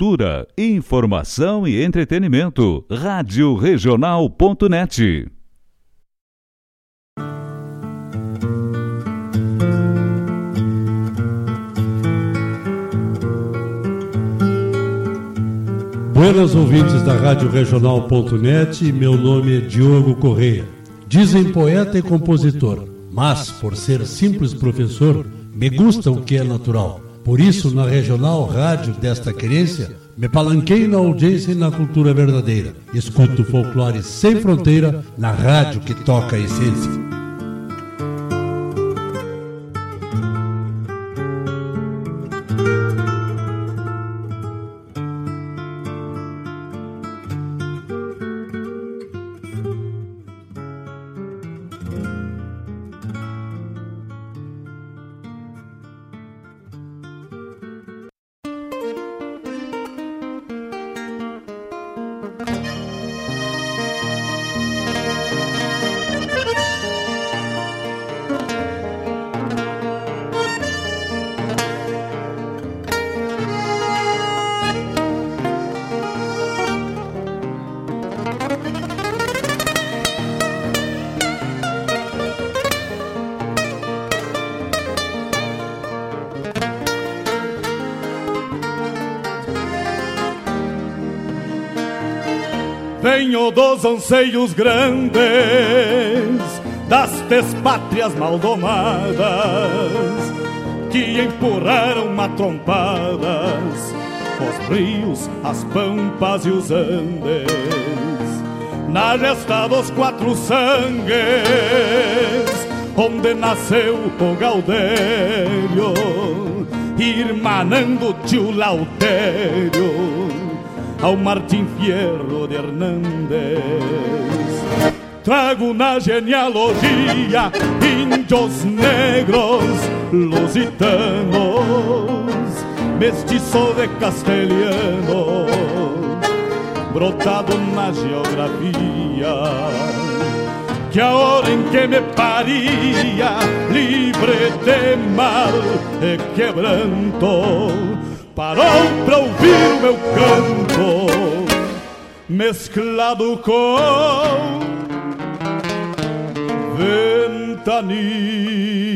cultura, informação e entretenimento. Rádio Regional.net. Buenas ouvintes da Rádio Regional.net, meu nome é Diogo Correia. Dizem poeta e compositor, mas por ser simples professor, me gusta o que é natural. Por isso, na regional rádio desta querência, me palanquei na audiência e na cultura verdadeira. Escuto folclore sem fronteira na rádio que toca a essência. Anseios grandes das despátrias maldomadas que empurraram matrompadas os rios, as pampas e os andes. Na gesta dos quatro sangues, onde nasceu o Gaudério, irmanando tio Lautério ao Martim Fierro de Hernández. Trago na genealogia índios negros lusitanos, mestiço de castelhano, brotado na geografia. Que a hora em que me paria, livre de mal e quebranto, parou pra ouvir o meu canto, mesclado com ventania.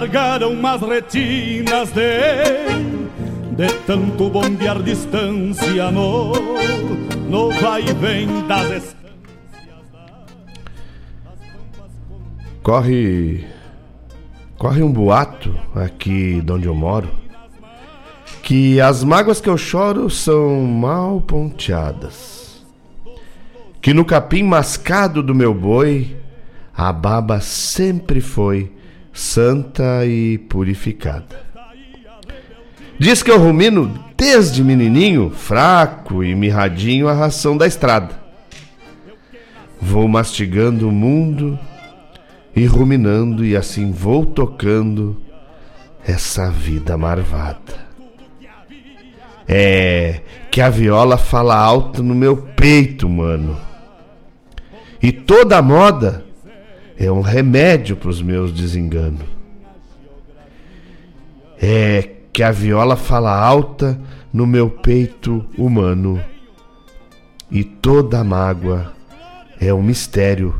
Me alargaram umas retinas de De tanto bombear distância no No vai e vem das estâncias Corre. Corre um boato aqui de onde eu moro. Que as mágoas que eu choro são mal ponteadas. Que no capim mascado do meu boi, a baba sempre foi santa e purificada. Diz que eu rumino desde menininho, fraco e mirradinho, a ração da estrada. Vou mastigando o mundo e ruminando, e assim vou tocando essa vida marvada. É que a viola fala alto no meu peito, mano. E toda a moda é um remédio pros meus desenganos. É que a viola fala alta no meu peito humano. E toda a mágoa é um mistério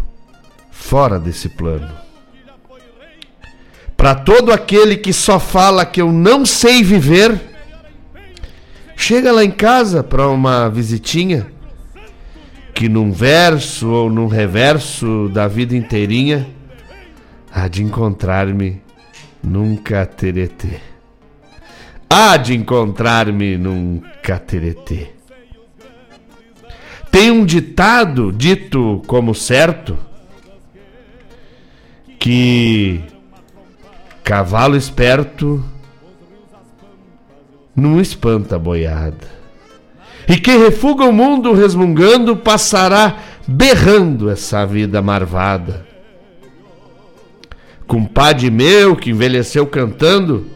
fora desse plano. Para todo aquele que só fala que eu não sei viver, chega lá em casa para uma visitinha que num verso ou num reverso da vida inteirinha há de encontrar-me num cateretê. Há de encontrar-me num cateretê. Tem um ditado dito como certo que cavalo esperto não espanta boiada. E quem refuga o mundo resmungando passará berrando essa vida marvada. Compadre meu que envelheceu cantando,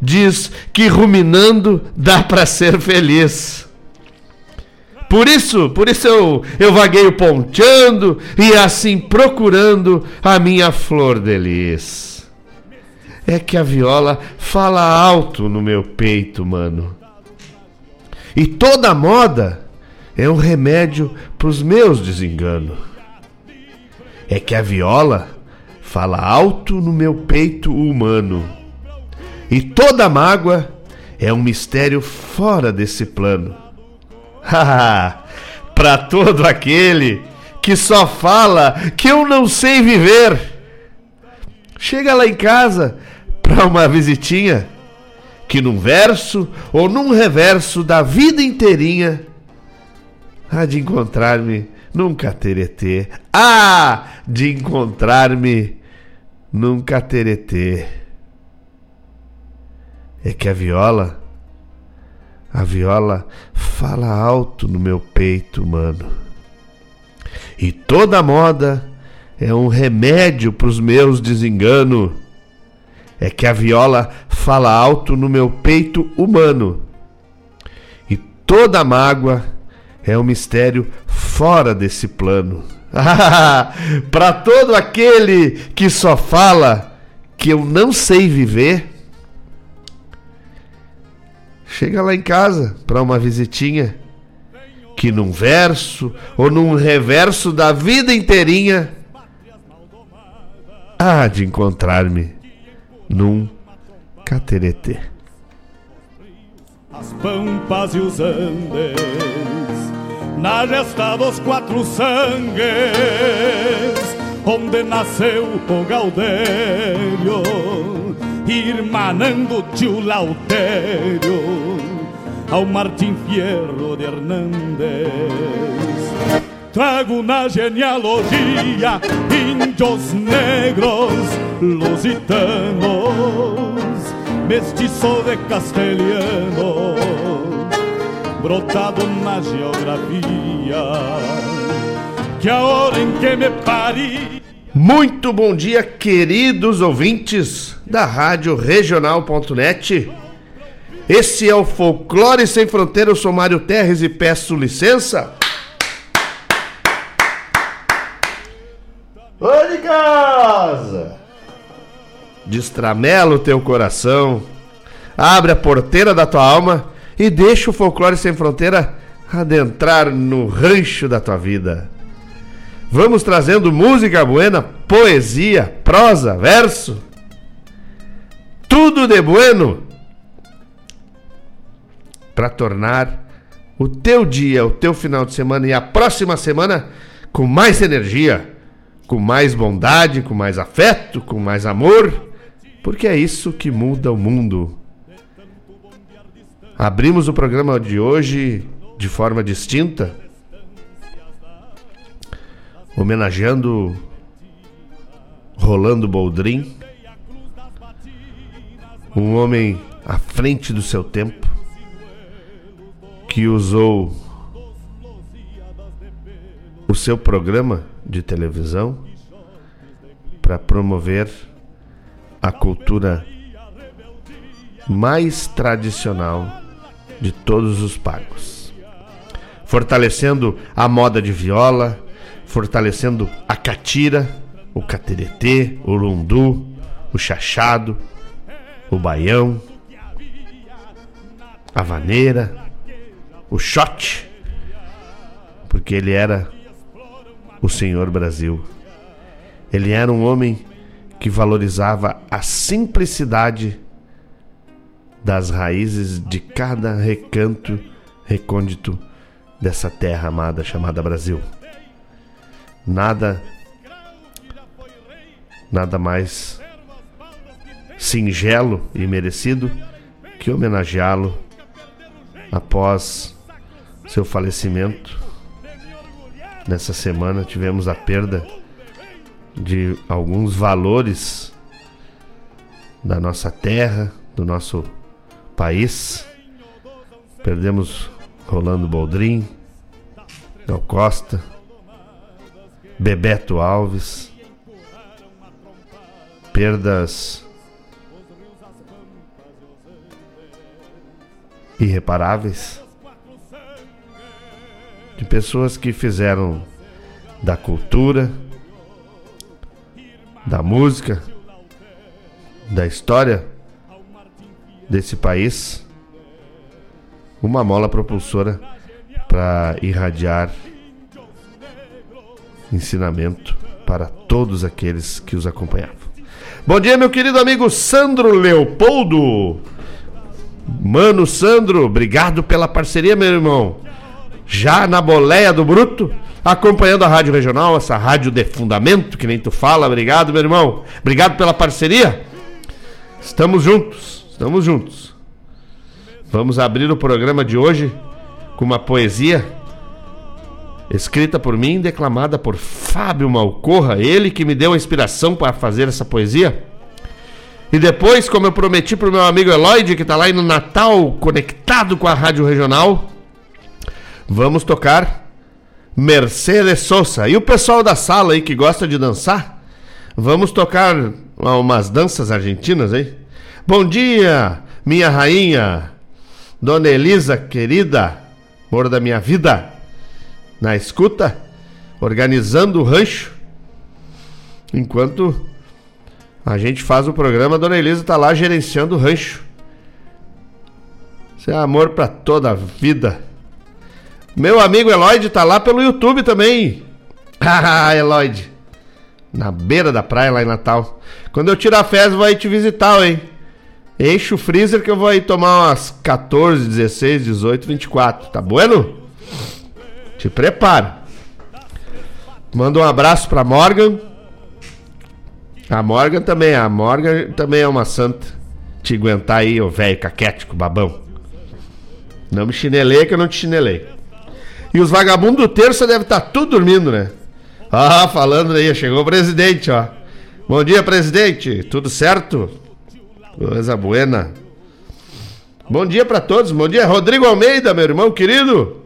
diz que ruminando dá para ser feliz. Por isso, por isso eu, eu vagueio ponteando e assim procurando a minha flor de lis. É que a viola fala alto no meu peito, mano. E toda moda é um remédio pros meus desenganos. É que a viola fala alto no meu peito humano. E toda mágoa é um mistério fora desse plano. Para todo aquele que só fala que eu não sei viver. Chega lá em casa para uma visitinha que num verso ou num reverso da vida inteirinha há de encontrar-me num cateretê. Ah, de encontrar-me num cateretê. É que a viola, a viola fala alto no meu peito, mano. E toda moda é um remédio pros meus desenganos. É que a viola fala alto no meu peito humano. E toda mágoa é um mistério fora desse plano. Para todo aquele que só fala que eu não sei viver, chega lá em casa para uma visitinha que num verso ou num reverso da vida inteirinha há de encontrar-me num cateretê. As pampas e os andes na gesta dos quatro sangues, onde nasceu o Gaudério, irmanando tio Lautério, ao Martim Fierro de Hernández. Trago na genealogia índios negros, lusitanos, mestiço de castelhano brotado na geografia. Que a hora em que me pari. Muito bom dia, queridos ouvintes da Rádio Regional.net. Esse é o Folclore Sem Fronteira. Eu sou Mário Terres e peço licença. Oi de casa! Destramela o teu coração, abre a porteira da tua alma e deixa o Folclore Sem Fronteira adentrar no rancho da tua vida. Vamos trazendo música buena, poesia, prosa, verso. Tudo de bueno para tornar o teu dia, o teu final de semana e a próxima semana com mais energia, com mais bondade, com mais afeto, com mais amor, porque é isso que muda o mundo. Abrimos o programa de hoje de forma distinta, homenageando Rolando Boldrin, um homem à frente do seu tempo, que usou o seu programa de televisão para promover a cultura mais tradicional de todos os pagos. Fortalecendo a moda de viola, fortalecendo a catira, o cateretê, o lundu, o chachado, o baião, a vaneira, o shot, porque ele era o Senhor Brasil. Ele era um homem que valorizava a simplicidade das raízes de cada recanto recôndito dessa terra amada chamada Brasil. Nada nada mais singelo e merecido que homenageá-lo após seu falecimento. Nessa semana tivemos a perda de alguns valores da nossa terra, do nosso país Perdemos Rolando Boldrin, Gal Costa, Bebeto Alves. Perdas irreparáveis de pessoas que fizeram da cultura, da música, da história desse país uma mola propulsora para irradiar ensinamento para todos aqueles que os acompanhavam. Bom dia, meu querido amigo Sandro Leopoldo. Mano Sandro, obrigado pela parceria, meu irmão. Já na boleia do Bruto, acompanhando a Rádio Regional, essa rádio de fundamento, que nem tu fala. Obrigado, meu irmão. Obrigado pela parceria. Estamos juntos, estamos juntos. Vamos abrir o programa de hoje com uma poesia escrita por mim, declamada por Fábio Malcorra, ele que me deu a inspiração para fazer essa poesia. E depois, como eu prometi para o meu amigo Eloyd, que está lá no Natal, conectado com a Rádio Regional, vamos tocar Mercedes Sosa. E o pessoal da sala aí que gosta de dançar, vamos tocar umas danças argentinas aí. Bom dia, minha rainha, Dona Elisa, querida, amor da minha vida na escuta, organizando o rancho. Enquanto a gente faz o programa, Dona Elisa está lá gerenciando o rancho. Isso é amor para toda a vida. Meu amigo Eloyd está lá pelo YouTube também. Ah, Eloyd. Na beira da praia lá em Natal. Quando eu tirar férias, vou aí te visitar, hein? Enche o freezer que eu vou aí tomar umas 14, 16, 18, 24. Tá bueno? Te prepara. Manda um abraço pra Morgan. A Morgan também, a Morgan também é uma santa. Te aguentar aí, ô velho caquético, babão. Não me chinelei que eu não te chinelei. E os vagabundos do terça devem estar tá tudo dormindo, né? Ah, falando aí, chegou o presidente, ó. Bom dia, presidente. Tudo certo? Coisa buena. Bom dia para todos. Bom dia, Rodrigo Almeida, meu irmão querido.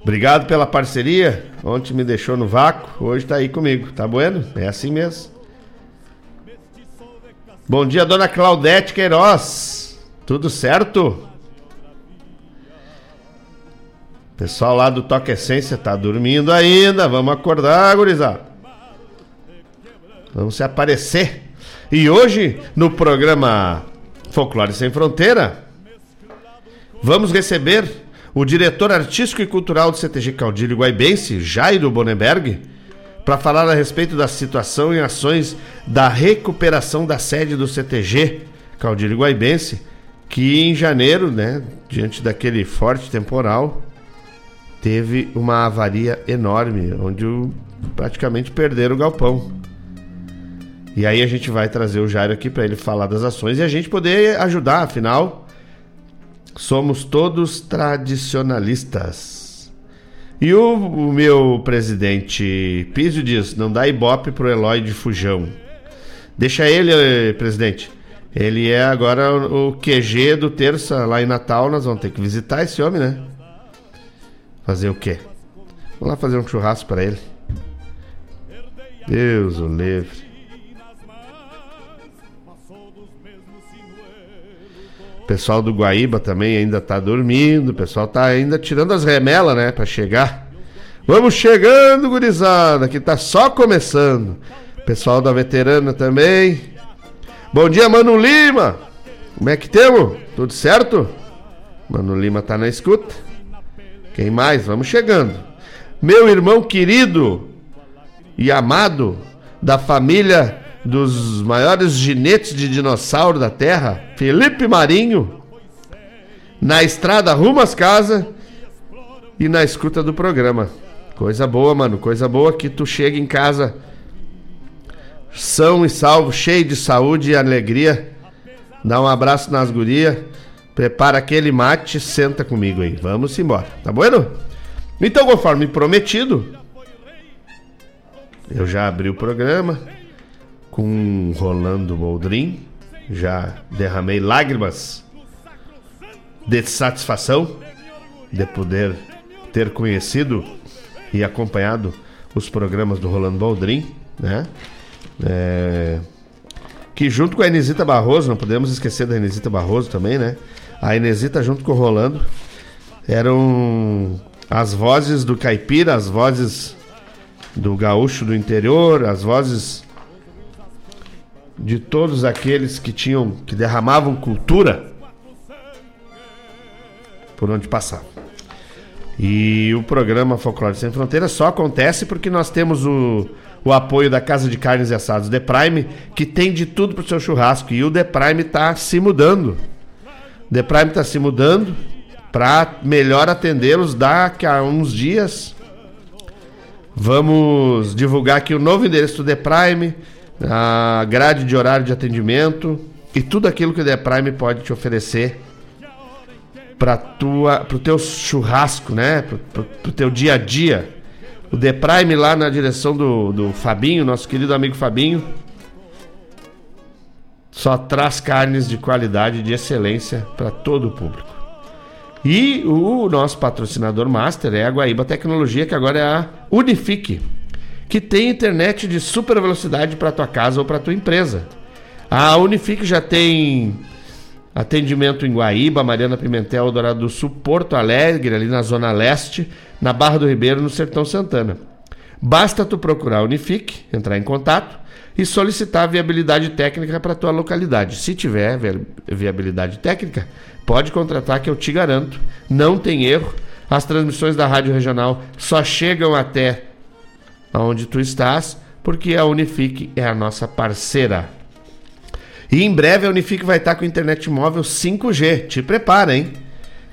Obrigado pela parceria. Ontem me deixou no vácuo, hoje tá aí comigo. Tá bueno? É assim mesmo. Bom dia, dona Claudete Queiroz. Tudo certo? Pessoal lá do Toque Essência tá dormindo ainda. Vamos acordar, gurizada. Vamos se aparecer. E hoje, no programa Folclore Sem Fronteira, vamos receber o diretor artístico e cultural do CTG Caudilho Guaibense, Jairo Bonenberg, para falar a respeito da situação e ações da recuperação da sede do CTG Caudilho Guaibense, que em janeiro, né, diante daquele forte temporal, teve uma avaria enorme, onde praticamente perderam o galpão. E aí a gente vai trazer o Jairo aqui para ele falar das ações e a gente poder ajudar, afinal, Somos todos tradicionalistas. E o, o meu presidente Písio diz: não dá ibope pro Eloy de Fujão. Deixa ele, presidente. Ele é agora o QG do terça lá em Natal. Nós vamos ter que visitar esse homem, né? Fazer o quê? Vamos lá fazer um churrasco para ele. Deus o livre. pessoal do Guaíba também ainda tá dormindo, o pessoal tá ainda tirando as remelas, né, para chegar. Vamos chegando, gurizada, que tá só começando. Pessoal da veterana também. Bom dia, Mano Lima. Como é que temos? Tudo certo? Mano Lima tá na escuta. Quem mais? Vamos chegando. Meu irmão querido e amado da família dos maiores ginetes de dinossauro da Terra, Felipe Marinho, na estrada rumo às casas e na escuta do programa. Coisa boa, mano, coisa boa que tu chega em casa são e salvo, cheio de saúde e alegria. Dá um abraço nas gurias, prepara aquele mate, senta comigo aí. Vamos embora, tá bueno? Então, conforme prometido, eu já abri o programa com Rolando Boldrin. Já derramei lágrimas de satisfação de poder ter conhecido e acompanhado os programas do Rolando Baldrin, né? É, que junto com a Inesita Barroso, não podemos esquecer da Inesita Barroso também, né? A Inesita junto com o Rolando eram as vozes do caipira, as vozes do gaúcho do interior, as vozes de todos aqueles que tinham que derramavam cultura por onde passavam. E o programa Folclore Sem Fronteiras só acontece porque nós temos o, o apoio da Casa de Carnes e Assados The Prime, que tem de tudo pro seu churrasco. E o The Prime tá se mudando. The Prime tá se mudando para melhor atendê-los daqui a uns dias. Vamos divulgar aqui o novo endereço do The Prime, a grade de horário de atendimento e tudo aquilo que o The Prime pode te oferecer para tua, pro teu churrasco, né? Pro, pro, teu dia a dia. O The Prime lá na direção do, do Fabinho, nosso querido amigo Fabinho, só traz carnes de qualidade, de excelência para todo o público. E o nosso patrocinador master é a Guaíba Tecnologia, que agora é a Unifique, que tem internet de super velocidade para tua casa ou para tua empresa. A Unifique já tem Atendimento em Guaíba, Mariana Pimentel, Dourado do Sul, Porto Alegre, ali na Zona Leste, na Barra do Ribeiro, no Sertão Santana. Basta tu procurar a Unifique, entrar em contato e solicitar viabilidade técnica para tua localidade. Se tiver viabilidade técnica, pode contratar que eu te garanto, não tem erro. As transmissões da Rádio Regional só chegam até onde tu estás, porque a Unifique é a nossa parceira. E em breve a Unifique vai estar com internet móvel 5G. Te prepara, hein?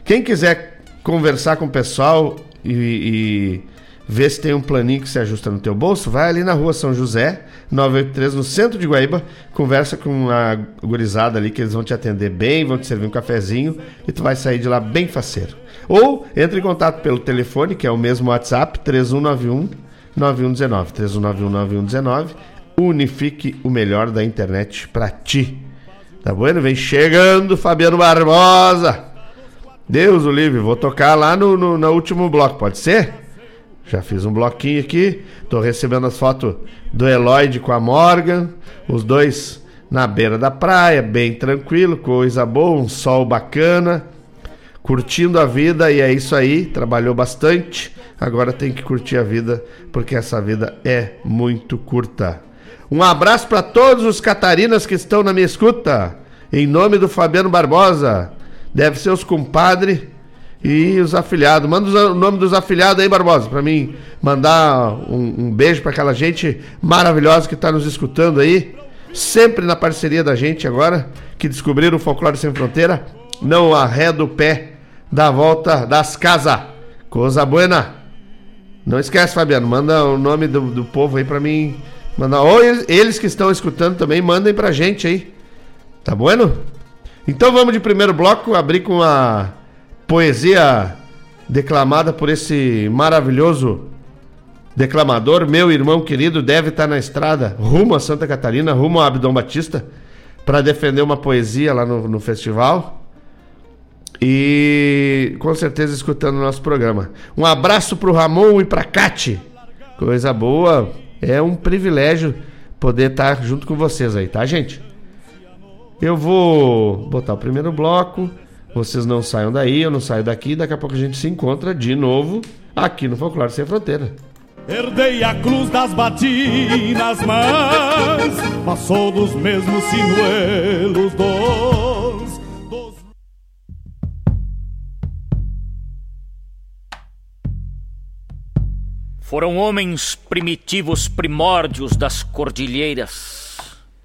Quem quiser conversar com o pessoal e, e ver se tem um planinho que se ajusta no teu bolso, vai ali na rua São José, 983, no centro de Guaíba, conversa com a gurizada ali que eles vão te atender bem, vão te servir um cafezinho e tu vai sair de lá bem faceiro. Ou entre em contato pelo telefone, que é o mesmo WhatsApp, 3191 9119, 3191 9119 Unifique o melhor da internet para ti. Tá bueno? Vem chegando Fabiano Barbosa. Deus o livre, vou tocar lá no, no, no último bloco, pode ser? Já fiz um bloquinho aqui. Tô recebendo as fotos do Eloyd com a Morgan. Os dois na beira da praia, bem tranquilo, coisa boa, um sol bacana. Curtindo a vida e é isso aí. Trabalhou bastante. Agora tem que curtir a vida porque essa vida é muito curta. Um abraço para todos os catarinas que estão na minha escuta. Em nome do Fabiano Barbosa. Deve ser os compadres e os afiliados. Manda o nome dos afiliados aí, Barbosa, para mim mandar um, um beijo para aquela gente maravilhosa que está nos escutando aí. Sempre na parceria da gente agora, que descobriram o Folclore Sem Fronteira. Não arreda o pé da volta das casas. Coisa buena. Não esquece, Fabiano, manda o nome do, do povo aí para mim Mandar, ou eles, que estão escutando também, mandem pra gente aí. Tá bueno? Então vamos de primeiro bloco, abrir com a poesia declamada por esse maravilhoso declamador, meu irmão querido, deve estar na estrada rumo a Santa Catarina, rumo a Abdom Batista, para defender uma poesia lá no, no festival. E com certeza escutando o nosso programa. Um abraço pro Ramon e pra Cate. Coisa boa. É um privilégio poder estar junto com vocês aí, tá, gente? Eu vou botar o primeiro bloco. Vocês não saiam daí, eu não saio daqui. Daqui a pouco a gente se encontra de novo aqui no Folclore Sem Fronteira. Herdei a cruz das batinas, mas passou dos mesmos sinuelos do Foram homens primitivos primórdios das cordilheiras,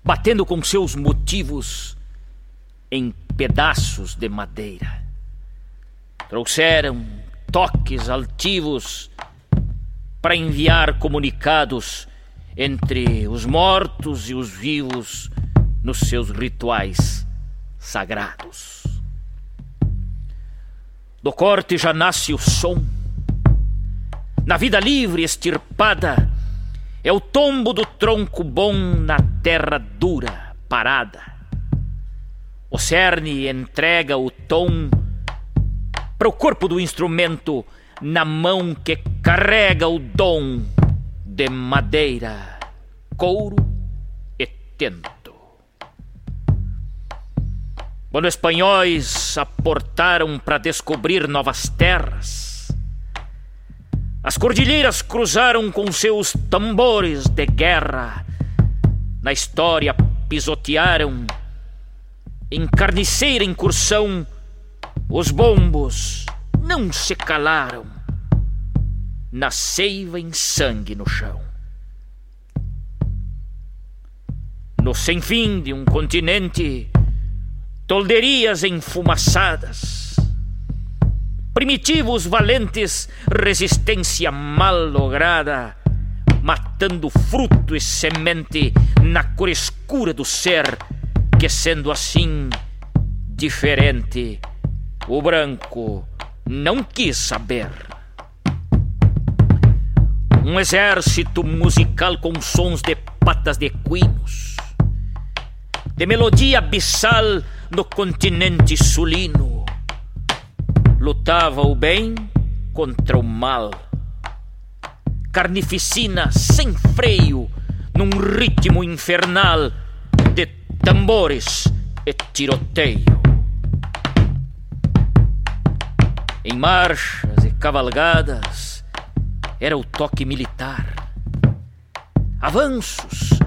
batendo com seus motivos em pedaços de madeira. Trouxeram toques altivos para enviar comunicados entre os mortos e os vivos nos seus rituais sagrados. Do corte já nasce o som na vida livre extirpada, é o tombo do tronco bom na terra dura, parada. O cerne entrega o tom para o corpo do instrumento na mão que carrega o dom de madeira, couro e tento. Quando espanhóis aportaram para descobrir novas terras, as cordilheiras cruzaram com seus tambores de guerra. Na história pisotearam, em carniceira incursão, os bombos não se calaram. Na seiva em sangue no chão. No sem fim de um continente, tolderias enfumaçadas. Primitivos valentes, resistência mal lograda, matando fruto e semente na cor escura do ser, que sendo assim diferente, o branco não quis saber. Um exército musical com sons de patas de equinos, de melodia abissal no continente sulino. Lutava o bem contra o mal. Carnificina sem freio, num ritmo infernal de tambores e tiroteio. Em marchas e cavalgadas era o toque militar. Avanços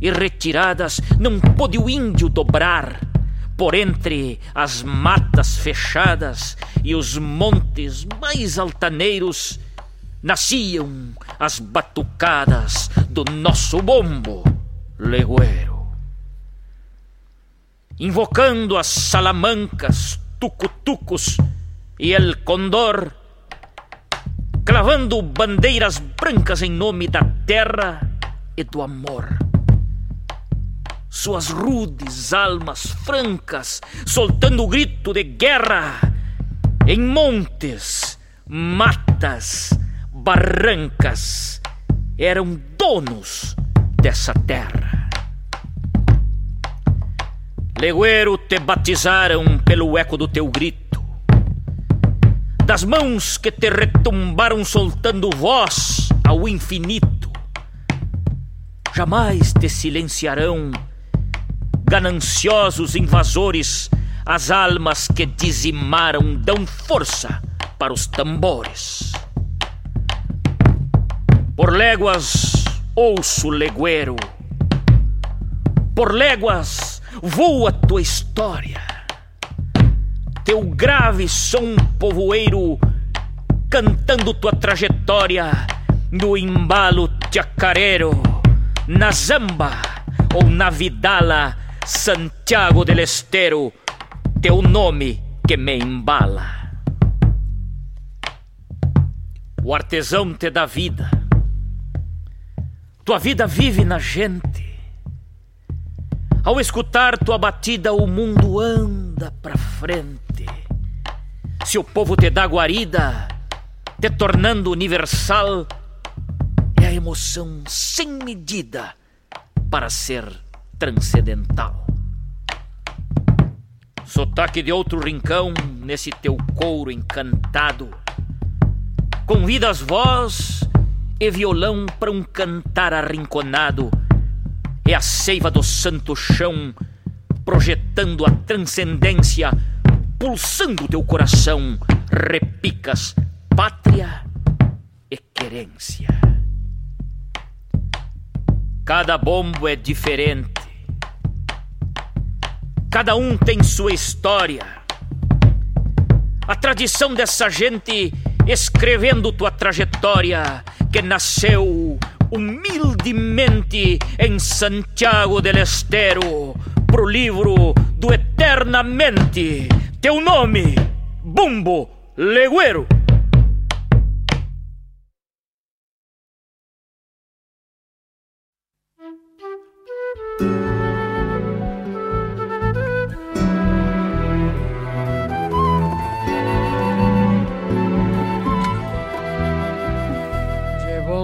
e retiradas não pôde o índio dobrar por entre as matas fechadas e os montes mais altaneiros, nasciam as batucadas do nosso bombo legueiro. Invocando as salamancas, tucutucos e el condor, clavando bandeiras brancas em nome da terra e do amor suas rudes almas francas, soltando o grito de guerra em montes, matas, barrancas, eram donos dessa terra. Legueiro te batizaram pelo eco do teu grito, das mãos que te retumbaram soltando voz ao infinito. Jamais te silenciarão gananciosos invasores, as almas que dizimaram dão força para os tambores. Por léguas ouço legueiro, por léguas voa tua história, teu grave som povoeiro cantando tua trajetória no embalo chacareiro, na zamba ou na vidala Santiago del Estero, teu nome que me embala. O artesão te dá vida, tua vida vive na gente. Ao escutar tua batida, o mundo anda pra frente. Se o povo te dá guarida, te tornando universal, é a emoção sem medida para ser transcendental. Sotaque de outro rincão nesse teu couro encantado. Convidas voz e violão para um cantar arrinconado. É a seiva do santo chão projetando a transcendência, pulsando teu coração. Repicas pátria e querência. Cada bombo é diferente Cada um tem sua história. A tradição dessa gente escrevendo tua trajetória que nasceu humildemente em Santiago del Estero pro livro do Eternamente. Teu nome, Bumbo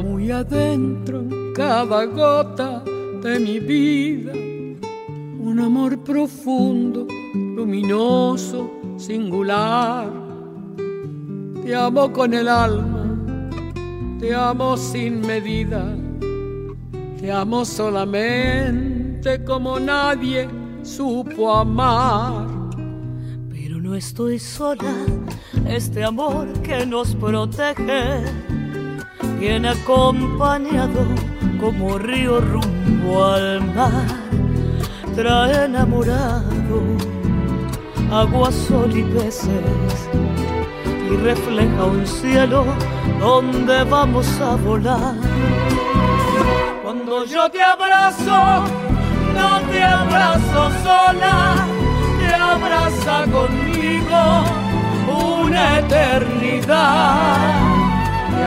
Leguero. adentro cada gota de mi vida un amor profundo, luminoso, singular, te amo con el alma, te amo sin medida, te amo solamente como nadie supo amar. Pero no estoy sola, este amor que nos protege viene acompañado como río rumbo al mar, trae enamorado agua, sol y peces y refleja un cielo donde vamos a volar. Cuando yo te abrazo, no te abrazo sola, te abraza conmigo una eternidad.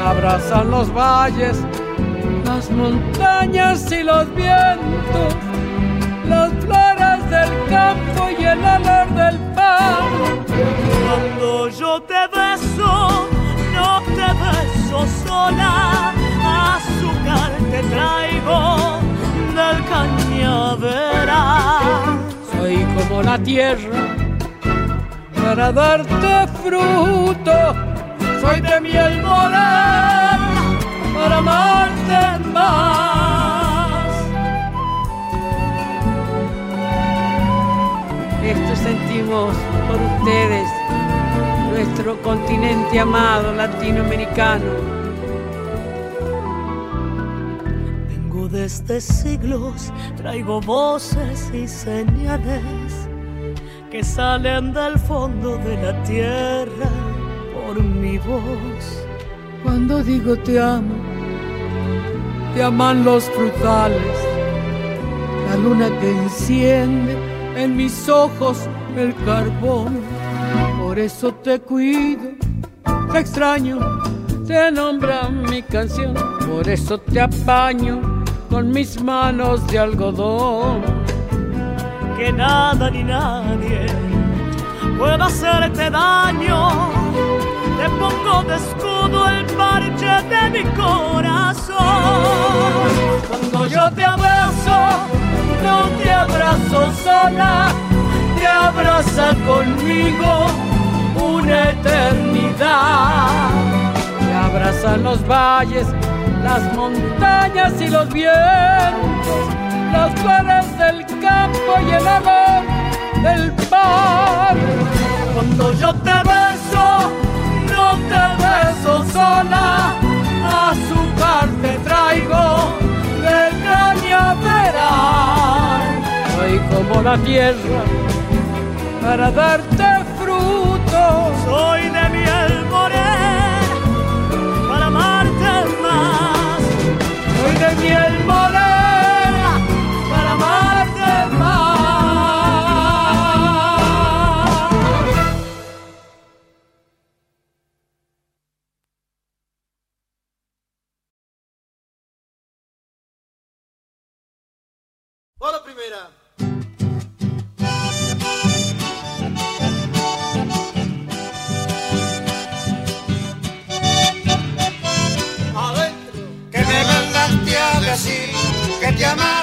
Abrazan los valles, las montañas y los vientos, las flores del campo y el olor del pan. Cuando yo te beso, no te beso sola, azúcar te traigo del cañaveral. Soy como la tierra para darte fruto, soy de miel morena para amarte más. Esto sentimos por ustedes, nuestro continente amado latinoamericano. Vengo desde siglos, traigo voces y señales que salen del fondo de la tierra por mi voz. Cuando digo te amo, te aman los frutales, la luna que enciende en mis ojos el carbón. Por eso te cuido, te extraño, te nombra mi canción. Por eso te apaño con mis manos de algodón. Que nada ni nadie pueda hacerte daño. Te pongo de escudo el parche de mi corazón. Cuando yo te abrazo, no te abrazo sola, te abraza conmigo una eternidad. Te abrazan los valles, las montañas y los vientos, las flores del campo y el olor del pan. Cuando yo te te beso sola, azúcar te traigo de cañaveral. Soy como la tierra para darte fruto. Soy de miel morena para amarte más. Soy de miel morena primera. Adentro. que me mandaste a decir que te amara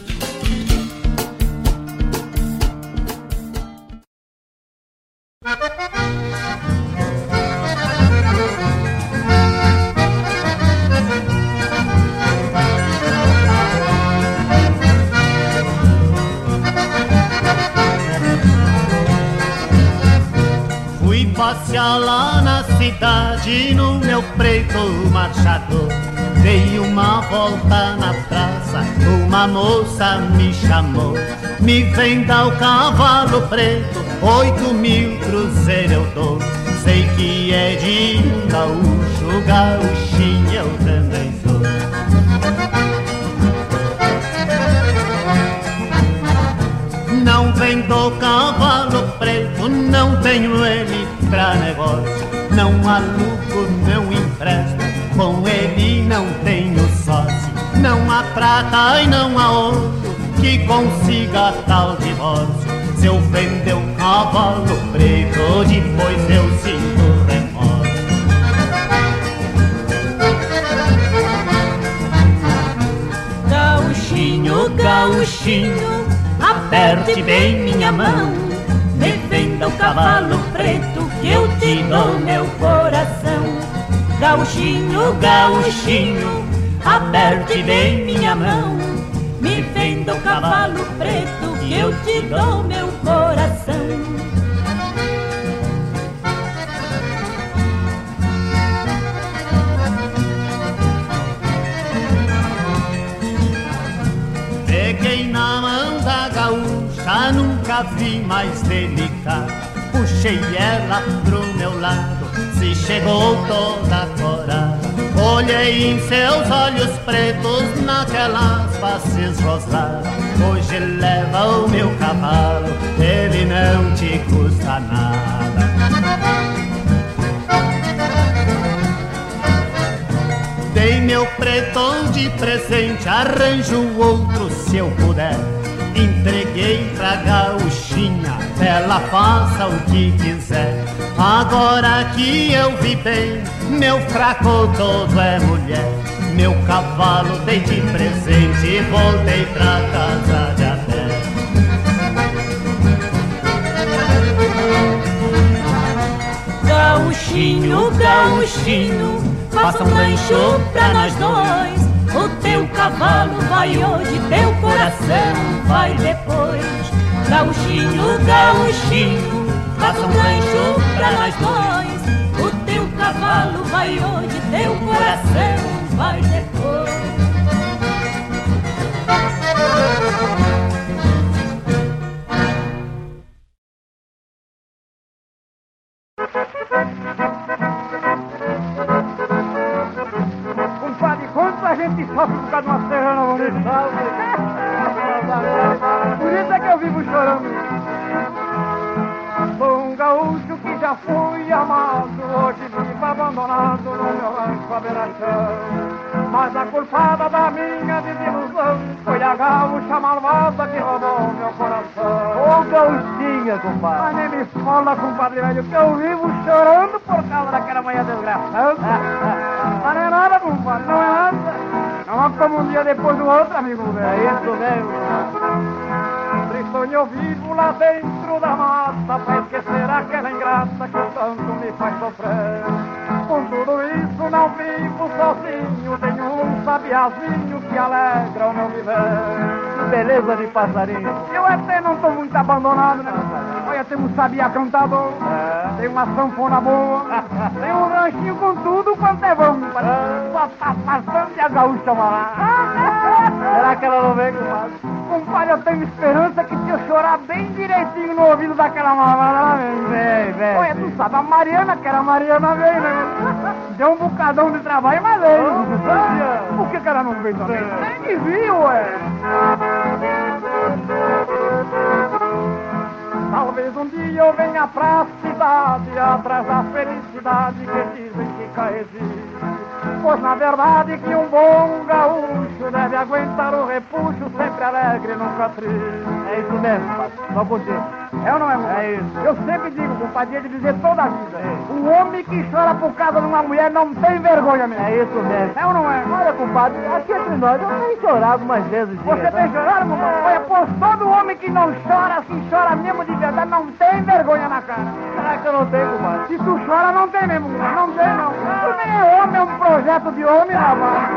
Moça me chamou. Me venda o cavalo preto, oito mil cruzeiro eu dou. Sei que é de um gaúcho, gaúchinho eu também sou. Não vendo cavalo preto, não tenho ele pra negócio. Não alugo, não empresto, com ele não tenho prata e não há ouro que consiga tal divórcio. Se eu vender o cavalo preto, depois eu sinto remorso. Gauchinho, gauchinho, aperte bem minha mão. Me venda o cavalo preto que eu te dou meu coração. Gauchinho, gauchinho, aperte bem minha mão. Me venda o cavalo preto que eu te dou meu coração. Peguei na mão da gaúcha, nunca vi mais delicado. Puxei ela pro meu lado, se chegou toda corada. Olhei em seus olhos pretos, naquelas faces rosadas. Hoje leva o meu cavalo, ele não te custa nada. Dei meu pretão de presente, arranjo outro se eu puder. Entreguei pra gauchinha, ela faça o que quiser. Agora que eu vi bem, meu fraco todo é mulher. Meu cavalo dei de presente e voltei pra casa de a. Gauchinho, gauchinho, faça um rancho pra nós dois. O teu cavalo vai hoje, teu coração vai depois. Gauchinho, gauchinho, faça um rancho pra nós dois. O teu cavalo vai hoje, teu coração vai depois. A culpada da minha desilusão foi a gaúcha malvada que roubou meu coração. Ô gauchinha, compadre. Mas nem me fala, compadre velho, que eu vivo chorando por causa daquela manhã desgraçada. Mas não é nada, compadre, não é nada. Não é como um dia depois do outro, amigo velho. É isso mesmo. Tristonho eu vivo lá dentro da mata pra esquecer aquela ingrata que tanto me faz sofrer. Com tudo isso não vivo sozinho, tenho um sabiazinho que alegra o meu viver. Beleza de passarinho. Eu até não tô muito abandonado, né, compadre? Olha, tem um sabia cantador, tem uma sanfona boa, tem um ranchinho com tudo quanto é bom. Só tá passando e a gaúcha lá. Será que ela não vem, compadre? Compadre, eu tenho esperança que se eu chorar bem direitinho no ouvido daquela malvada, ela vem. Vem, vem. Olha, tu sabe, a Mariana, que era a Mariana, veio, né? Deu um bocadão de trabalho, mas veio. Por que, que ela não veio também? Nem me viu, ué. eu venha pra cidade atrás da felicidade que dizem que existe. Pois na verdade que um bom gaúcho deve aguentar o repuxo sempre alegre, nunca triste. É isso mesmo. Só você. É ou não é, compadre? É isso. Eu sempre digo, compadre, de dizer toda a vida. É. O homem que chora por causa de uma mulher não tem vergonha mesmo. É isso mesmo. É ou não é? Olha, compadre, aqui entre nós, eu tenho chorado umas vezes. Você dia, tem tá? chorado, compadre? Olha, pois todo homem que não chora, assim, chora mesmo de verdade, não tem vergonha na cara. Será que eu não tenho, compadre? Se tu chora, não tem mesmo, compadre. Não tem, não. Tu nem é homem, é um projeto de homem, rapaz.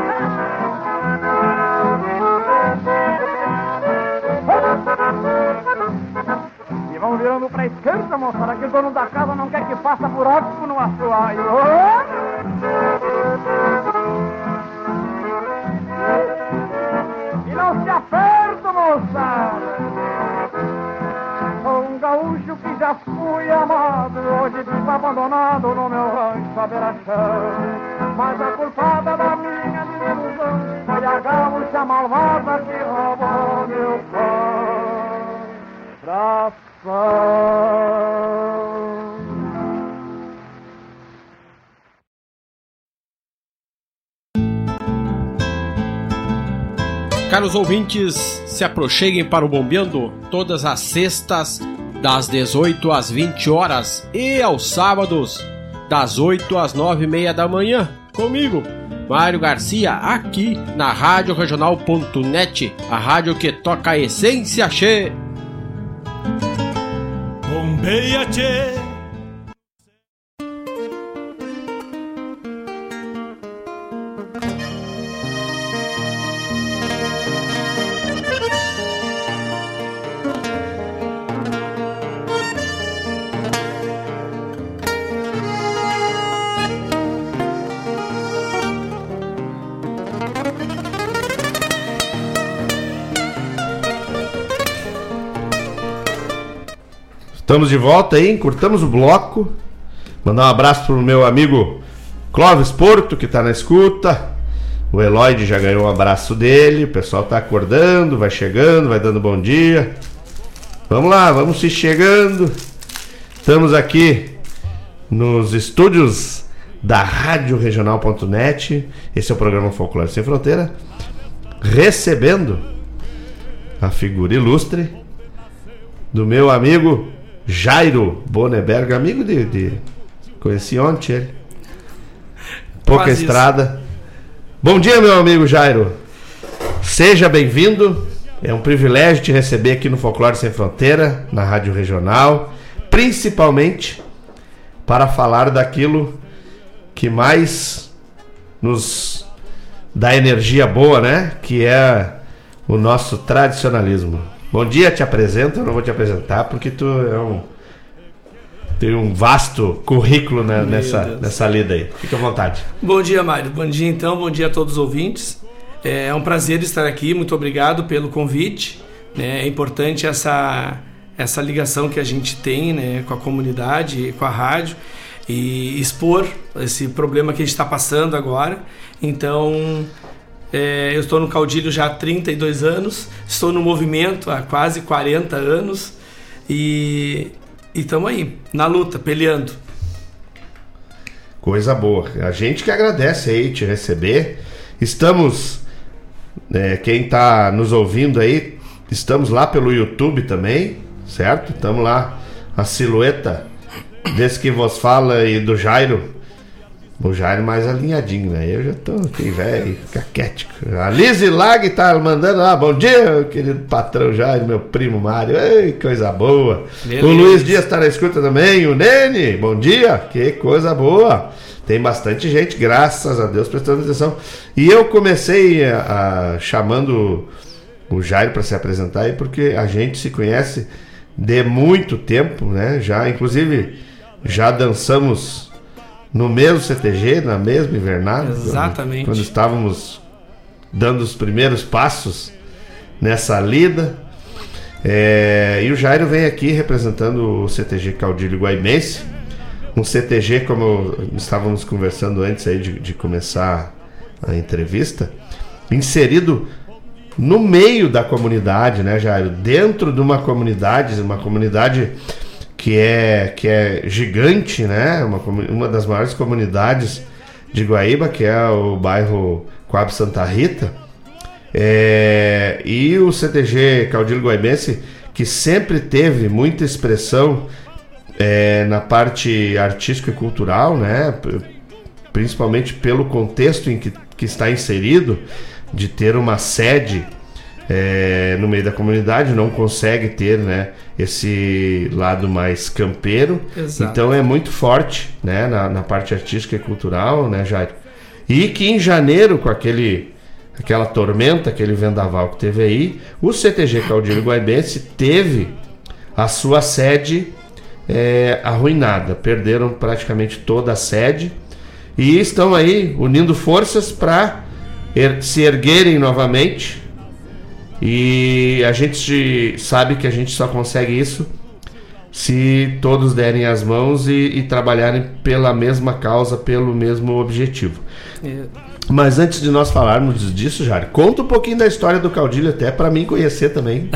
E vamos virando pra esquerda, moçada, que o dono da casa não quer que faça buraco no assoalho. E não se aperta, moçada. Já fui amado, hoje vivo abandonado no meu rancho à beira-chão. Mas a culpada da minha desilusão foi a gaúcha malvada que roubou meu coração. Caros ouvintes, se aproxeguem para o Bombeando todas as sextas, das 18 às 20 horas e aos sábados, das 8 às 9 e meia da manhã, comigo, Mário Garcia, aqui na Rádio Regional.net, a rádio que toca a essência che. Bombeia, tchê. Estamos de volta aí, encurtamos o bloco. Mandar um abraço pro meu amigo Clóvis Porto, que tá na escuta. O Eloide já ganhou um abraço dele. O pessoal tá acordando, vai chegando, vai dando bom dia. Vamos lá, vamos se chegando. Estamos aqui nos estúdios da Rádio Regional.net. Esse é o programa Folclore Sem Fronteira. Recebendo a figura ilustre do meu amigo Jairo Boneberg, amigo de, de. Conheci ontem ele. Pouca Quase estrada. Bom dia, meu amigo Jairo. Seja bem-vindo. É um privilégio te receber aqui no Folclore Sem Fronteira, na Rádio Regional, principalmente para falar daquilo que mais nos dá energia boa, né? Que é o nosso tradicionalismo. Bom dia, te apresento. Eu não vou te apresentar porque tu é um tem um vasto currículo né, nessa, Deus. nessa lida aí. Fica à vontade. Bom dia, Mário. Bom dia, então. Bom dia a todos os ouvintes. É um prazer estar aqui. Muito obrigado pelo convite. né? É importante essa, essa ligação que a gente tem né, com a comunidade, com a rádio e expor esse problema que a gente está passando agora. Então, é, eu estou no Caudilho já há 32 anos, estou no movimento há quase 40 anos e estamos aí, na luta, peleando. Coisa boa. A gente que agradece aí te receber. Estamos, né, quem está nos ouvindo aí, estamos lá pelo YouTube também, certo? Estamos lá, a silhueta desse que vos fala e do Jairo. O Jairo mais alinhadinho, né? Eu já tô aqui, velho, caquético. A Lise Lag tá mandando lá, bom dia, querido patrão Jairo, meu primo Mário. Ei, coisa boa. Beleza. O Luiz Dias tá na escuta também, o Nene, bom dia, que coisa boa. Tem bastante gente, graças a Deus, prestando atenção. E eu comecei a, a- chamando o Jairo para se apresentar aí, porque a gente se conhece de muito tempo, né? Já, inclusive, já dançamos no mesmo CTG, na mesma invernada. quando- Exatamente. Quando, estávamos dando os primeiros passos nessa lida. É, e o Jairo vem aqui representando o CTG Caudilho Guaimense. Um CTG, como estávamos conversando antes aí de, de começar a entrevista, inserido no meio da comunidade, né, Jairo? Dentro de uma comunidade, uma comunidade que é, que é gigante, né? Uma, uma das maiores comunidades de Guaíba, que é o bairro Coab Santa Rita. É, e o CTG Caudilho Guaibense, que sempre teve muita expressão é, na parte artística e cultural, né? principalmente pelo contexto em que, que está inserido, de ter uma sede é, no meio da comunidade, não consegue ter né, esse lado mais campeiro. Exato. Então é muito forte né, na, na, parte artística e cultural, né, Jair? E que em janeiro, com aquele, aquela tormenta, aquele vendaval que teve aí, o CTG Caudilho Guaibense teve a sua sede é, arruinada. Perderam praticamente toda a sede e estão aí unindo forças para er se erguerem novamente e a gente sabe que a gente só consegue isso se todos derem as mãos e, e trabalharem pela mesma causa, pelo mesmo objetivo. É. Mas antes de nós falarmos disso, Jari, conta um pouquinho da história do Caudilho, até para mim conhecer também.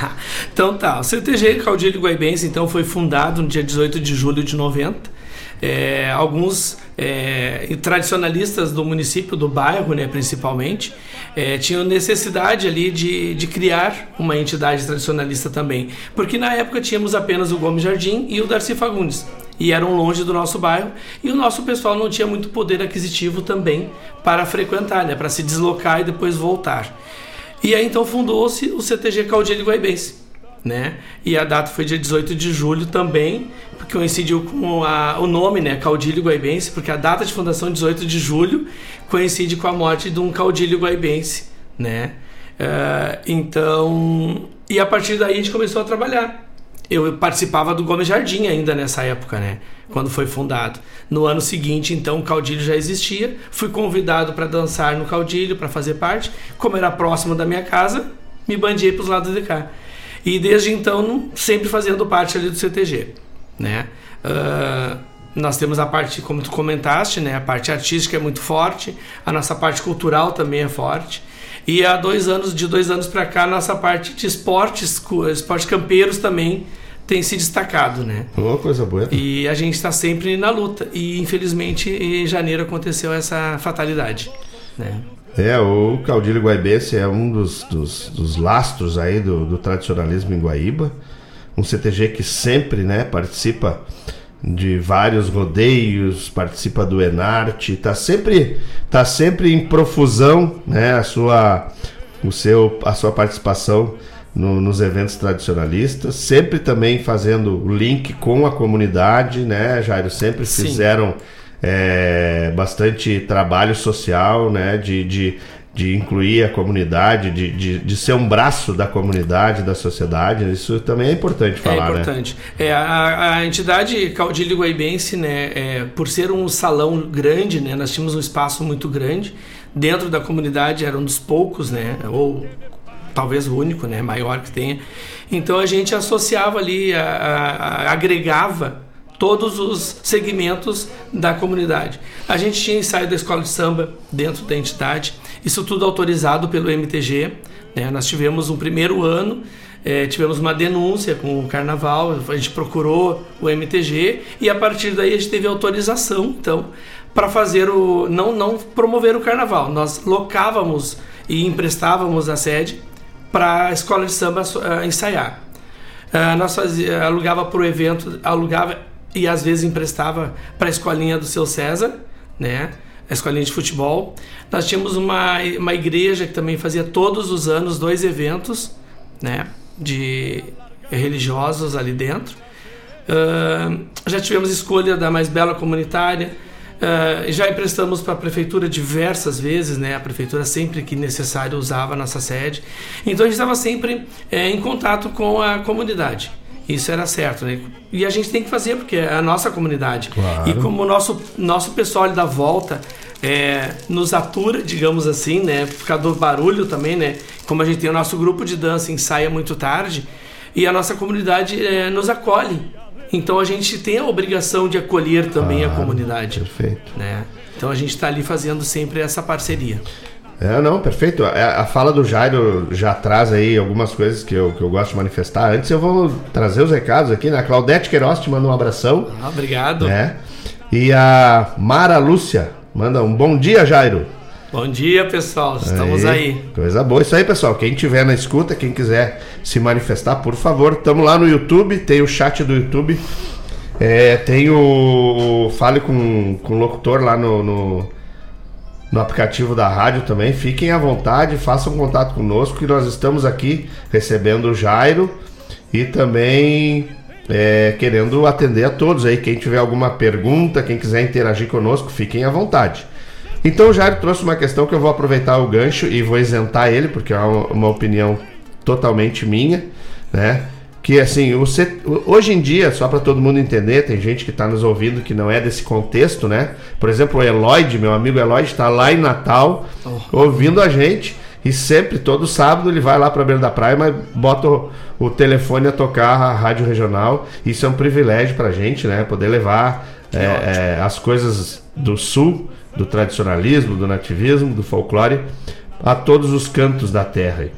então tá, o CTG Caudilho Guaibense então foi fundado no dia 18 de julho de 90 é, alguns é, tradicionalistas do município, do bairro, né, principalmente, é, tinham necessidade ali de, de criar uma entidade tradicionalista também, porque na época tínhamos apenas o Gomes Jardim e o Darcy Fagundes. E eram longe do nosso bairro e o nosso pessoal não tinha muito poder aquisitivo também para frequentar, né, para se deslocar e depois voltar. E aí então fundou-se o CTG Caudilho Guaibense né? E a data foi dia 18 de julho também, porque coincidiu com a, o nome, né? Caudilho Guaibense, porque a data de fundação, 18 de julho, coincide com a morte de um caudilho guaibense, né? Uh, então, e a partir daí a gente começou a trabalhar. Eu participava do Gomes Jardim ainda nessa época, né? Quando foi fundado. No ano seguinte, então, o Caudilho já existia. Fui convidado para dançar no Caudilho, para fazer parte. Como era próximo da minha casa, me bandiei para os lados de cá. E desde então, sempre fazendo parte ali do CTG, né? Uh, nós temos a parte, como tu comentaste, né? A parte artística é muito forte, a nossa parte cultural também é forte. E há dois anos, de dois anos para cá, a nossa parte de esportes, esportes campeiros também tem se destacado, né? Uma coisa boa. E a gente está sempre na luta. E infelizmente em janeiro aconteceu essa fatalidade, né? É, o Caudilho Guaibense é um dos, dos, dos lastros aí do, do, tradicionalismo em Guaíba. Um CTG que sempre né, participa de vários rodeios, participa do Enarte, está sempre, tá sempre em profusão né, a, sua, o seu, a sua participação no, nos eventos tradicionalistas, sempre também fazendo o link com a comunidade, né, Jairo? Sempre Sim. fizeram é, bastante trabalho social, né? De, de, de incluir a comunidade, de, de, de, ser um braço da comunidade, da sociedade. Isso também é importante falar, É importante. Né? É, a, a entidade Caudilho Guaibense, né, é, por ser um salão grande, né, nós tínhamos um espaço muito grande. Dentro da comunidade era um dos poucos, né, ou talvez o único, né, maior que tenha. Então a gente associava ali, a, a, a agregava todos os segmentos da comunidade. A gente tinha ensaio da escola de samba dentro da entidade, isso tudo autorizado pelo MTG. Né? Nós tivemos um primeiro ano, é, tivemos uma denúncia com o carnaval, a gente procurou o MTG e a partir daí a gente teve autorização, então, para fazer o. Não, não promover o carnaval. Nós locávamos e emprestávamos a sede para a escola de samba uh, ensaiar. Uh, nós fazia, alugava para o evento, alugava e às vezes emprestava para a escolinha do seu César, né? A escolinha de futebol. Nós tínhamos uma, uma igreja que também fazia todos os anos dois eventos, né? De religiosos ali dentro. Uh, já tivemos escolha da mais bela comunitária. Uh, já emprestamos para a prefeitura diversas vezes, né? A prefeitura sempre que necessário usava a nossa sede. Então a gente estava sempre é, em contato com a comunidade. Isso era certo, né? E a gente tem que fazer, porque é a nossa comunidade. Claro. E como o nosso, nosso pessoal da volta é, nos atura, digamos assim, né? Por causa do barulho também, né? Como a gente tem o nosso grupo de dança, ensaia muito tarde, e a nossa comunidade é, nos acolhe. Então a gente tem a obrigação de acolher também claro, a comunidade. Perfeito. Né? Então a gente está ali fazendo sempre essa parceria. É, não, perfeito. A, a fala do Jairo já traz aí algumas coisas que eu, que eu gosto de manifestar. Antes eu vou trazer os recados aqui, né? A Claudete Queiroz te manda um abração. Ah, obrigado. Né? E a Mara Lúcia manda um bom dia, Jairo. Bom dia, pessoal. Estamos aí. Coisa boa. Isso aí, pessoal. Quem tiver na escuta, quem quiser se manifestar, por favor, estamos lá no YouTube, tem o chat do YouTube. É, tem o, o Fale com, com o locutor lá no, no, no aplicativo da rádio também. Fiquem à vontade, façam contato conosco, que nós estamos aqui recebendo o Jairo e também é, querendo atender a todos aí. Quem tiver alguma pergunta, quem quiser interagir conosco, fiquem à vontade. Então o Jairo trouxe uma questão que eu vou aproveitar o gancho e vou isentar ele, porque é uma, opinião totalmente minha, né? Que assim, o C... hoje em dia, só para todo mundo entender, tem gente que está nos ouvindo que não é desse contexto, né? Por exemplo, o Eloyd, meu amigo Eloyd, está lá em Natal oh. ouvindo a gente. E sempre, todo sábado, ele vai lá para a beira da praia, mas bota o, o, telefone a tocar a rádio regional. Isso é um privilégio para a gente, né? Poder levar é, é, as coisas do sul do tradicionalismo, do nativismo, do folclore, a todos os cantos da terra.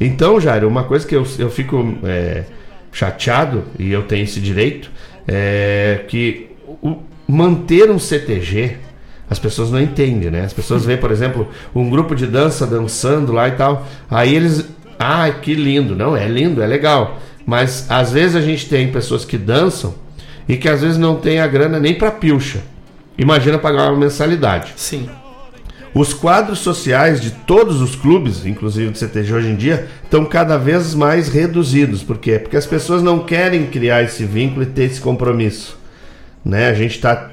Então, Jairo, uma coisa que eu, eu fico é, chateado, e eu tenho esse direito, é que o, manter um CTG, as pessoas não entendem, né? As pessoas veem, por exemplo, um grupo de dança dançando lá e tal, aí eles. Ah, que lindo! Não, é lindo, é legal. Mas às vezes a gente tem pessoas que dançam e que às vezes não tem a grana nem para pilcha. Imagina pagar uma mensalidade. Sim. Os quadros sociais de todos os clubes, inclusive do CTG hoje em dia, estão cada vez mais reduzidos. Por quê? Porque as pessoas não querem criar esse vínculo e ter esse compromisso. Né? A gente está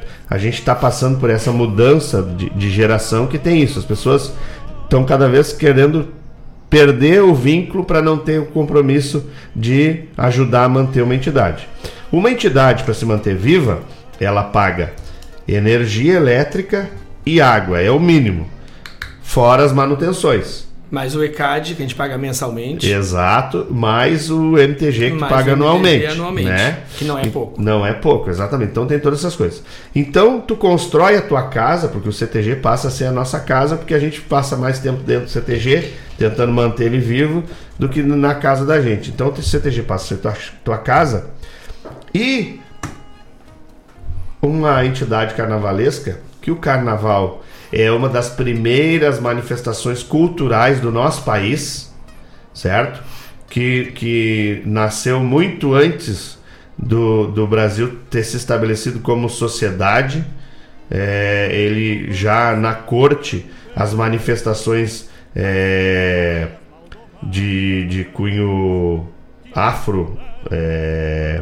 tá passando por essa mudança de, de geração que tem isso. As pessoas estão cada vez querendo perder o vínculo para não ter o compromisso de ajudar a manter uma entidade. Uma entidade, para se manter viva, ela paga energia elétrica e água, é o mínimo. Fora as manutenções. Mais o ECAD, que a gente paga mensalmente. Exato, mais o MTG que mais paga anualmente, anualmente. Né? Que não é pouco. Não é pouco, exatamente. Então tem todas essas coisas. Então tu constrói a tua casa, porque o CTG passa a ser a nossa casa, porque a gente passa mais tempo dentro do CTG, tentando manter ele vivo, do que na casa da gente. Então o CTG passa a ser tua, tua casa. E uma entidade carnavalesca que o carnaval é uma das primeiras manifestações culturais do nosso país, certo? Que, que nasceu muito antes do, do Brasil ter se estabelecido como sociedade. É, ele já na corte, as manifestações é, de, de cunho afro é,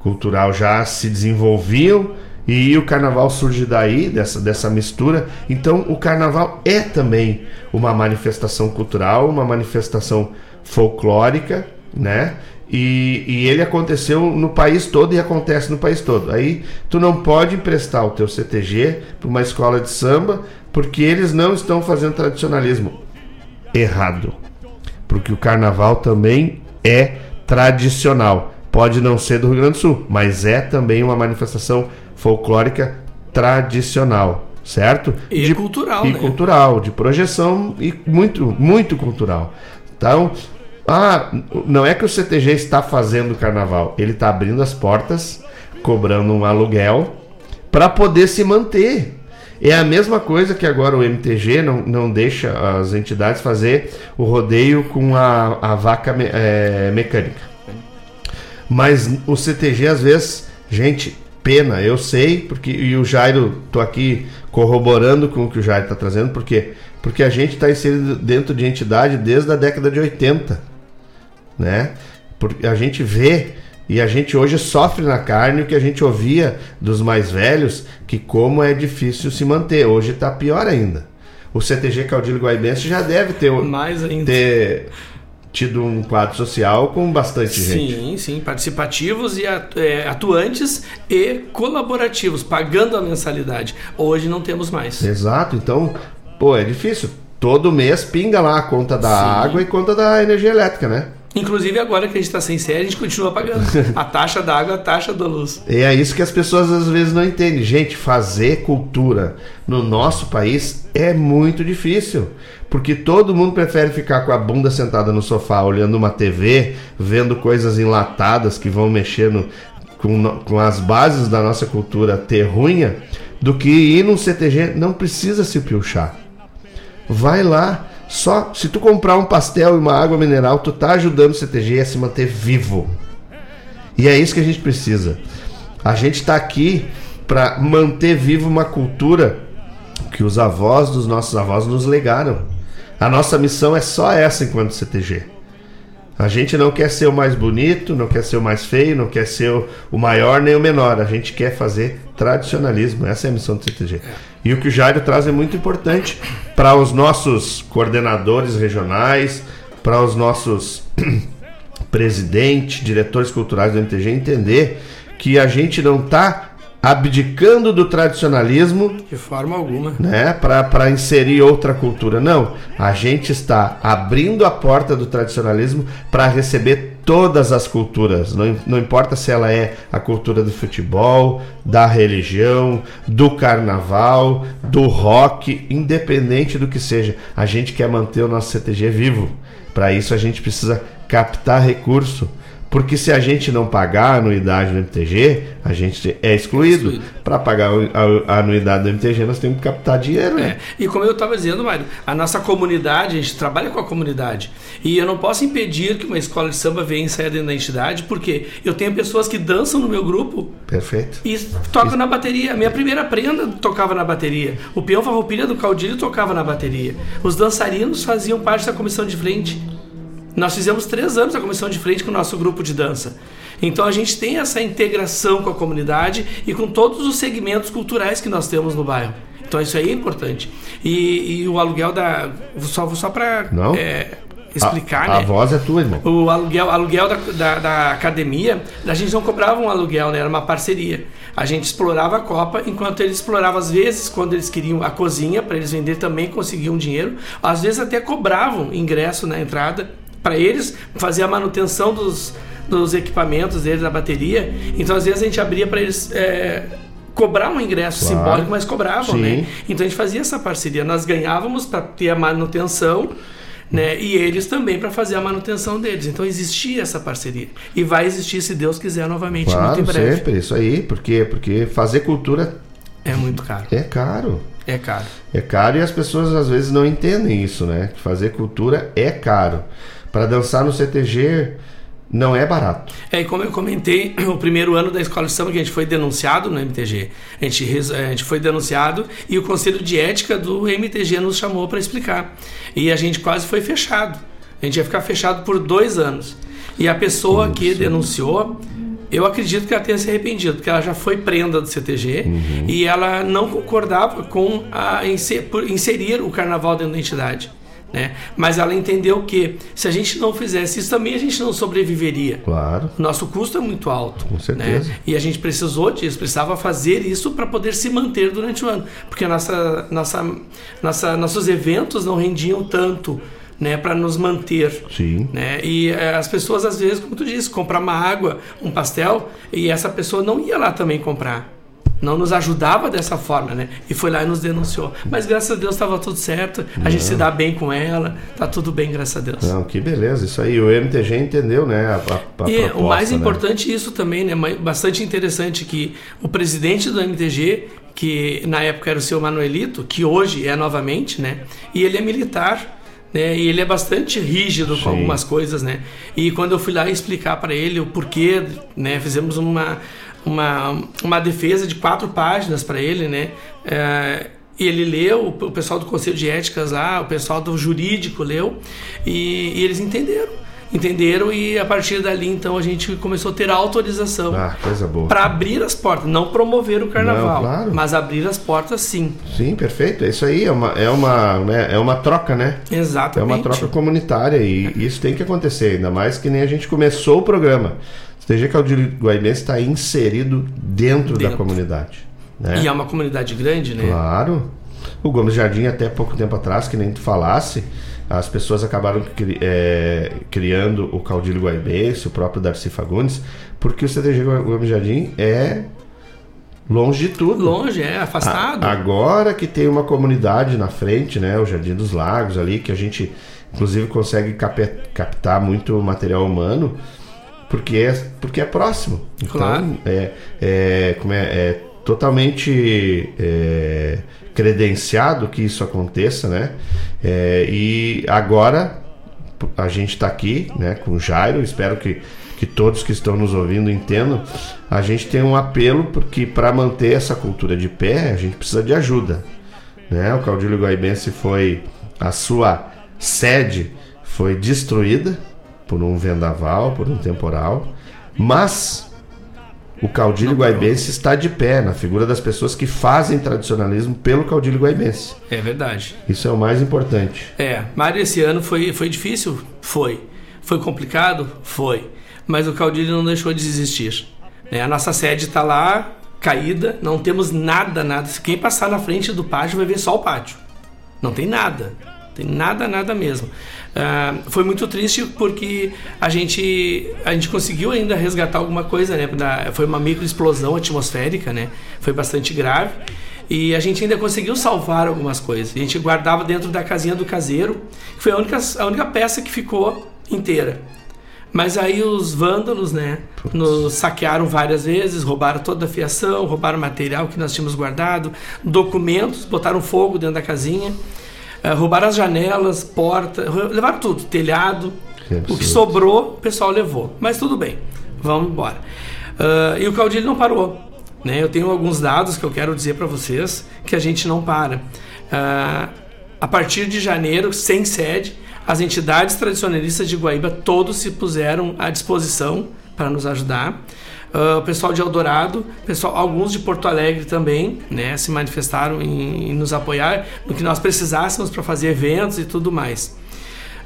cultural já se desenvolviam e o carnaval surge daí, dessa, dessa mistura. Então, o carnaval é também uma manifestação cultural, uma manifestação folclórica, né? E, e, ele aconteceu no país todo e acontece no país todo. Aí tu não pode emprestar o teu CTG para uma escola de samba porque eles não estão fazendo tradicionalismo. Errado. Porque o carnaval também é tradicional. Pode não ser do Rio Grande do Sul, mas é também uma manifestação folclórica tradicional, certo? E de, cultural, e né? cultural, de projeção e muito, muito cultural. Então, ah, não é que o CTG está fazendo carnaval, ele está abrindo as portas, cobrando um aluguel para poder se manter. É a mesma coisa que agora o MTG não, não deixa as entidades fazer o rodeio com a, a vaca me, é, mecânica. Mas o CTG, às vezes, gente, pena, eu sei, porque e o Jairo, tô aqui corroborando com o que o Jairo está trazendo, porque porque a gente está inserido dentro de entidade desde a década de 80, né? Porque a gente vê e a gente hoje sofre na carne o que a gente ouvia dos mais velhos, que como é difícil se manter. Hoje está pior ainda. O CTG Caudilho Guaibense já deve ter, mais ainda. ter tido um quadro social com bastante sim, gente. Sim, sim, participativos e é, atuantes e colaborativos, pagando a mensalidade. Hoje não temos mais. Exato, então, pô, é difícil. Todo mês pinga lá a conta da sim. água e conta da energia elétrica, né? Inclusive agora que a gente está sem série, a gente continua pagando a taxa da água, a taxa da luz. E é isso que as pessoas às vezes não entendem. Gente, fazer cultura no nosso país é muito difícil. Porque todo mundo prefere ficar com a bunda sentada no sofá, olhando uma TV, vendo coisas enlatadas que vão mexendo com, com as bases da nossa cultura terrunha, do que ir num CTG. Não precisa se piochar. Vai lá. Só se tu comprar um pastel e uma água mineral, tu tá ajudando o CTG a se manter vivo. E é isso que a gente precisa. A gente está aqui para manter viva uma cultura que os avós dos nossos avós nos legaram. A nossa missão é só essa enquanto CTG. A gente não quer ser o mais bonito, não quer ser o mais feio, não quer ser o maior nem o menor. A gente quer fazer tradicionalismo. Essa é a missão do CTG. E o que o Jairo traz é muito importante para os nossos coordenadores regionais, para os nossos presidentes, diretores culturais do MTG entender que a gente não está abdicando do tradicionalismo de forma alguma, né, para inserir outra cultura. Não, a gente está abrindo a porta do tradicionalismo para receber todas as culturas. Não, não importa se ela é a cultura do futebol, da religião, do carnaval, do rock, independente do que seja. A gente quer manter o nosso CTG vivo. Para isso a gente precisa captar recurso porque se a gente não pagar a anuidade do MTG, a gente é excluído. excluído. Para pagar a, anuidade do MTG, nós temos que captar dinheiro. Né? É. E como eu estava dizendo, Mário, a nossa comunidade, a gente trabalha com a comunidade. E eu não posso impedir que uma escola de samba venha sair dentro da entidade, porque eu tenho pessoas que dançam no meu grupo. Perfeito. E tocam Isso. na bateria. A minha primeira prenda tocava na bateria. O peão farroupilha do caudilho tocava na bateria. Os dançarinos faziam parte da comissão de frente. Nós fizemos três anos a comissão de frente com o nosso grupo de dança. Então a gente tem essa integração com a comunidade e com todos os segmentos culturais que nós temos no bairro. Então isso aí é importante. E, e o aluguel da. Só, só para é, explicar, a, né? A voz é tua, irmão. O aluguel, aluguel da, da, da, academia, a gente não cobrava um aluguel, né? Era uma parceria. A gente explorava a Copa, enquanto eles exploravam, às vezes, quando eles queriam a cozinha, para eles vender também conseguiam dinheiro. Às vezes até cobravam ingresso na entrada para eles fazer a manutenção dos, dos equipamentos deles, da bateria. Então, às vezes, a gente abria para eles. É, cobrar um ingresso claro. simbólico, mas cobravam, Sim. né? Então a gente fazia essa parceria. Nós ganhávamos para ter a manutenção, né? E eles também para fazer a manutenção deles. Então existia essa parceria e vai existir se Deus quiser novamente claro, muito em breve. sempre isso aí, porque porque fazer cultura é muito caro. É caro. É caro. É caro e as pessoas às vezes não entendem isso, né? Fazer cultura é caro. Para dançar no CTG não é barato. É, e como eu comentei, o primeiro ano da escola de samba que a gente foi denunciado no MTG. A gente, a gente foi denunciado e o Conselho de Ética do MTG nos chamou para explicar. E a gente quase foi fechado. A gente ia ficar fechado por dois anos. E a pessoa que denunciou, eu acredito que ela tenha se arrependido, porque ela já foi prenda do CTG uhum. e ela não concordava com a inserir o carnaval dentro da entidade. Né? Mas ela entendeu que se a gente não fizesse isso também a gente não sobreviveria. Claro. Nosso custo é muito alto. Com né? certeza. Né? E a gente precisou disso, precisava fazer isso para poder se manter durante o ano, porque nossa, nossa, nossa, nossos eventos não rendiam tanto. Né, para nos manter. Sim. Né? E é, as pessoas, às vezes, como tu disse, comprar uma água, um pastel, e essa pessoa não ia lá também comprar não nos ajudava dessa forma, né? E foi lá e nos denunciou. Mas graças a Deus estava tudo certo, a não. gente se dá bem com ela, tá tudo bem, graças a Deus. Não, que beleza, isso aí. O MTG entendeu, né? A, a, a e proposta, o mais né? importante isso também, né? Bastante interessante que o presidente do MTG, que na época era o seu Manuelito, que hoje é novamente, né? E ele é militar. Né, e ele é bastante rígido Sim. com algumas coisas, né? E quando eu fui lá explicar para ele o porquê, né? Fizemos uma uma, uma defesa de quatro páginas para ele, né? É, e ele leu, o pessoal do Conselho de Éticas lá, o pessoal do jurídico leu, e, e eles entenderam entenderam e a partir dali então a gente começou a ter autorização ah, para abrir as portas, não promover o carnaval, não, claro. mas abrir as portas sim. Sim, perfeito. É isso aí é uma é uma né, é uma troca, né? Exatamente. É uma troca comunitária e isso tem que acontecer, ainda mais que nem a gente começou o programa. CTG Caudilho Guaibense está inserido dentro, dentro, da comunidade. Né? E é uma comunidade grande, né? Claro. O Gomes Jardim, até pouco tempo atrás, que nem tu falasse, as pessoas acabaram cri, é, criando o Caudilho Guaibense, o próprio Darcy Fagundes, porque o CTG Gomes Jardim é longe de tudo. Longe, é, afastado. A, agora que tem uma comunidade na frente, né, o Jardim dos Lagos ali, que a gente inclusive consegue cap captar muito material humano, porque é, porque é próximo. Então, Claro. é, é, como é, é totalmente é, credenciado que isso aconteça, né? É, e agora a gente está aqui, né, com o Jairo. Espero que, que todos que estão nos ouvindo entendam. A gente tem um apelo porque para manter essa cultura de pé a gente precisa de ajuda, né? O Caudilho Guaibense foi a sua sede foi destruída por um vendaval, por um temporal, mas o caudilho guaibense está de pé na figura das pessoas que fazem tradicionalismo pelo caudilho guaibense. É verdade. Isso é o mais importante. É, Mário, esse ano foi, foi difícil? Foi. Foi complicado? Foi. Mas o Caudilho não deixou de existir. né? A nossa sede está lá, caída, não temos nada, nada. Quem passar na frente do pátio vai ver só o pátio. Não tem nada. Tem nada, nada mesmo. Ah, foi muito triste porque a gente, a gente conseguiu ainda resgatar alguma coisa, né? Da- foi uma microexplosão atmosférica, né? Foi bastante grave. E a gente ainda conseguiu salvar algumas coisas. A gente guardava dentro da casinha do caseiro, que foi a única, a única peça que ficou inteira. Mas aí os vândalos, né, nos saquearam várias vezes, roubaram toda a fiação, roubaram material que nós tínhamos guardado, documentos, botaram fogo dentro da casinha, roubaram as janelas, porta, levaram tudo, telhado. Que O que sobrou, o pessoal levou. Mas tudo bem, vamos embora. Ah, e o caudilho não parou. Né? Eu tenho alguns dados que eu quero dizer para vocês que a gente não para. Ah, a partir de janeiro, sem sede, as entidades tradicionalistas de Guaíba todos se puseram à disposição para nos ajudar. Ah, o pessoal de Eldorado, pessoal, alguns de Porto Alegre também, né, se manifestaram em, em nos apoiar no que nós precisássemos para fazer eventos e tudo mais.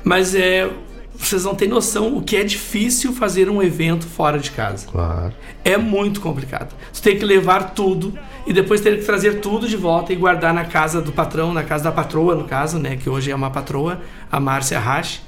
Mas é, vocês não têm noção o que é difícil fazer um evento fora de casa. Claro. É muito complicado. Você tem que levar tudo e depois ter que trazer tudo de volta e guardar na casa do patrão, na casa da patroa, no caso, né, que hoje é uma patroa, a Márcia Rache.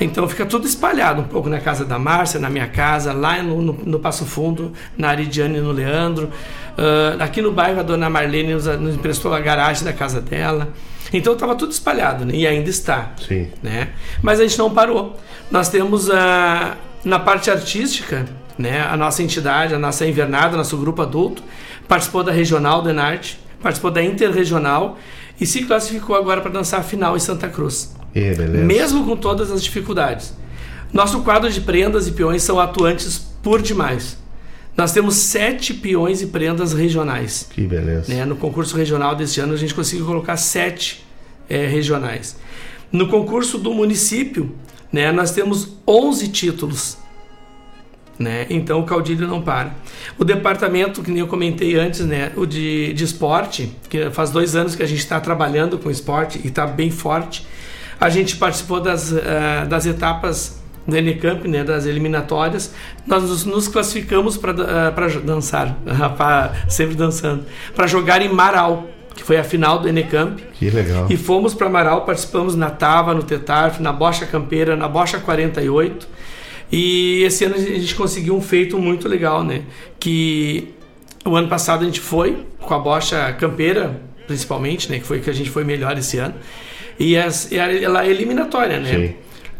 Então fica tudo espalhado, um pouco na casa da Márcia, na minha casa, lá no, no, no Passo Fundo, na Aridiane e no Leandro. Ah, aqui no bairro a dona Marlene nos, nos emprestou a garagem da casa dela. Então estava tudo espalhado, né? E ainda está. Sim. Né? Mas a gente não parou. Nós temos a, na parte artística, né? A nossa entidade, a nossa invernada, nosso grupo adulto, participou da regional do Enarte, participou da interregional e se classificou agora para dançar a final em Santa Cruz. E, beleza. Mesmo com todas as dificuldades. Nosso quadro de prendas e peões são atuantes por demais. Nós temos sete peões e prendas regionais. Que beleza. Né? No concurso regional deste ano, a gente conseguiu colocar sete eh, regionais. No concurso do município, né, nós temos 11 títulos. Né? Então o caudilho não para. O departamento, que nem eu comentei antes, né, o de, de esporte, que faz dois anos que a gente está trabalhando com esporte e está bem forte. A gente participou das, eh, das etapas do Enicamp, né, das eliminatórias. Nós nos, nos classificamos para dançar, pra- sempre dançando, para jogar em Marau, que foi a final do Enicamp. Que legal. E fomos para Marau, participamos na Tava, no Tetarf, na Bocha Campeira, na Bocha 48. E esse ano a gente conseguiu um feito muito legal, né? Que o ano passado a gente foi com a Bocha Campeira, principalmente, né? Que foi que a gente foi melhor esse ano. E as- ela é eliminatória, né? Sim.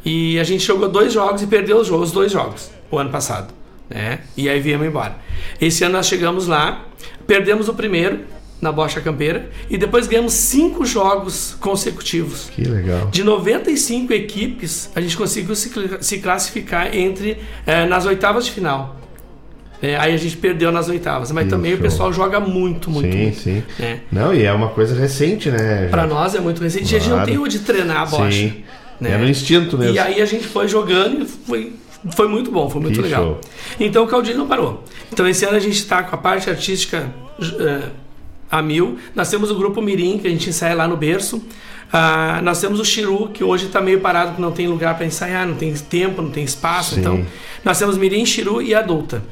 E a gente jogou dois jogos e perdeu os dois jogos, o ano passado. Né? E aí viemos embora. Esse ano nós chegamos lá, perdemos o primeiro na Bocha Campeira e depois ganhamos cinco jogos consecutivos. Que legal. De 95 equipes, a gente conseguiu se, se classificar entre eh, nas oitavas de final. É, aí a gente perdeu nas oitavas, mas Que também o pessoal joga muito, muito, sim, muito. sim. né? Não, e é uma coisa recente, né? Para nós é muito recente. A gente não Claro. tem onde treinar a bocha. Sim. né? É no instinto mesmo. E aí a gente foi jogando e foi, foi muito bom, foi muito Que legal. show. Então o Caudilho não parou. Então esse ano a gente está com a parte artística eh, a mil. Nós temos o grupo Mirim, que a gente ensaia lá no berço. Ah, nós temos o Chiru, que hoje está meio parado, que não tem lugar para ensaiar, não tem tempo, não tem espaço. Sim. Então nós temos Mirim, Chiru e Adulta.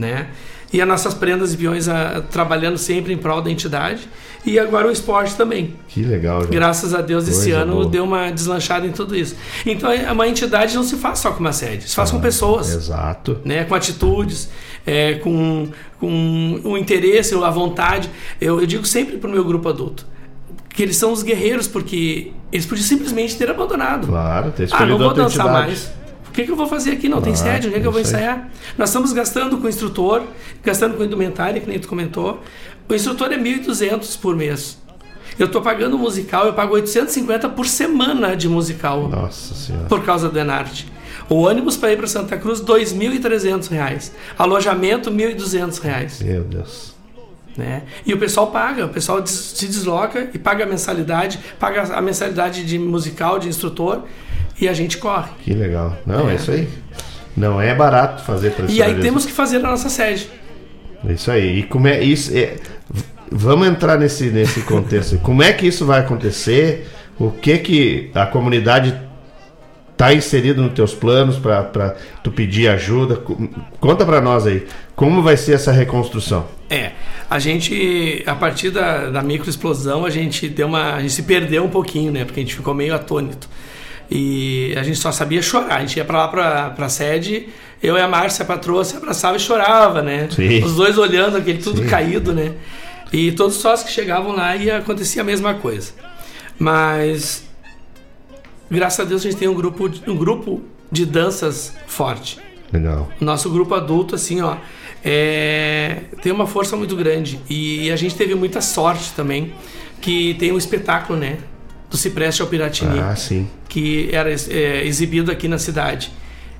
Né? e as nossas prendas e peões a, trabalhando sempre em prol da entidade. E agora o esporte também. Que legal, já. Graças a Deus, esse Coisa ano boa. deu uma deslanchada em tudo isso. Então, é, uma entidade não se faz só com uma sede, se faz com pessoas. Exato. Né, com atitudes, é, com, com o interesse, a vontade. Eu, eu digo sempre para o meu grupo adulto que eles são os guerreiros, porque eles podiam simplesmente ter abandonado. Claro, ter Ah, não escolhido vou dançar mais. O que, que eu vou fazer aqui? Não tem Claro, sede, onde é que eu vou ensaiar? Nós estamos gastando com o instrutor, gastando com indumentária, que nem tu comentou. O instrutor é 1.200 por mês. Eu estou pagando musical, eu pago 850 por semana de musical. Nossa senhora. Por causa do Enarte. O ônibus para ir para Santa Cruz, 2.300 reais. Alojamento, 1.200 reais. Meu Deus. Né? E o pessoal paga, o pessoal se desloca e paga a mensalidade, paga a mensalidade de musical, de instrutor, e a gente corre. Que legal. Não, é, É. isso aí. Não é barato fazer E aí temos que fazer a nossa sede. É Isso aí. E como é isso? é- vamos entrar nesse nesse contexto. como é que isso vai acontecer? O que que a comunidade tá inserido nos teus planos para tu pedir ajuda? Co- Conta para nós aí. Como vai ser essa reconstrução? É, a gente, a partir da, da microexplosão, a gente deu uma. A gente se perdeu um pouquinho, né? Porque a gente ficou meio atônito. E a gente só sabia chorar. A gente ia pra lá pra, pra sede, eu e a Márcia, a patroa, se abraçava e chorava, né? Sim. Os dois olhando aquele tudo Sim. caído, né? E todos os sócios que chegavam lá e acontecia a mesma coisa. Mas graças a Deus a gente tem um grupo, de- um grupo de danças forte. Legal. Nosso grupo adulto, assim, ó, é, tem uma força muito grande. E a gente teve muita sorte também, que tem um espetáculo, né? Do Cipreste ao Piratini, Ah, que era é, exibido aqui na cidade.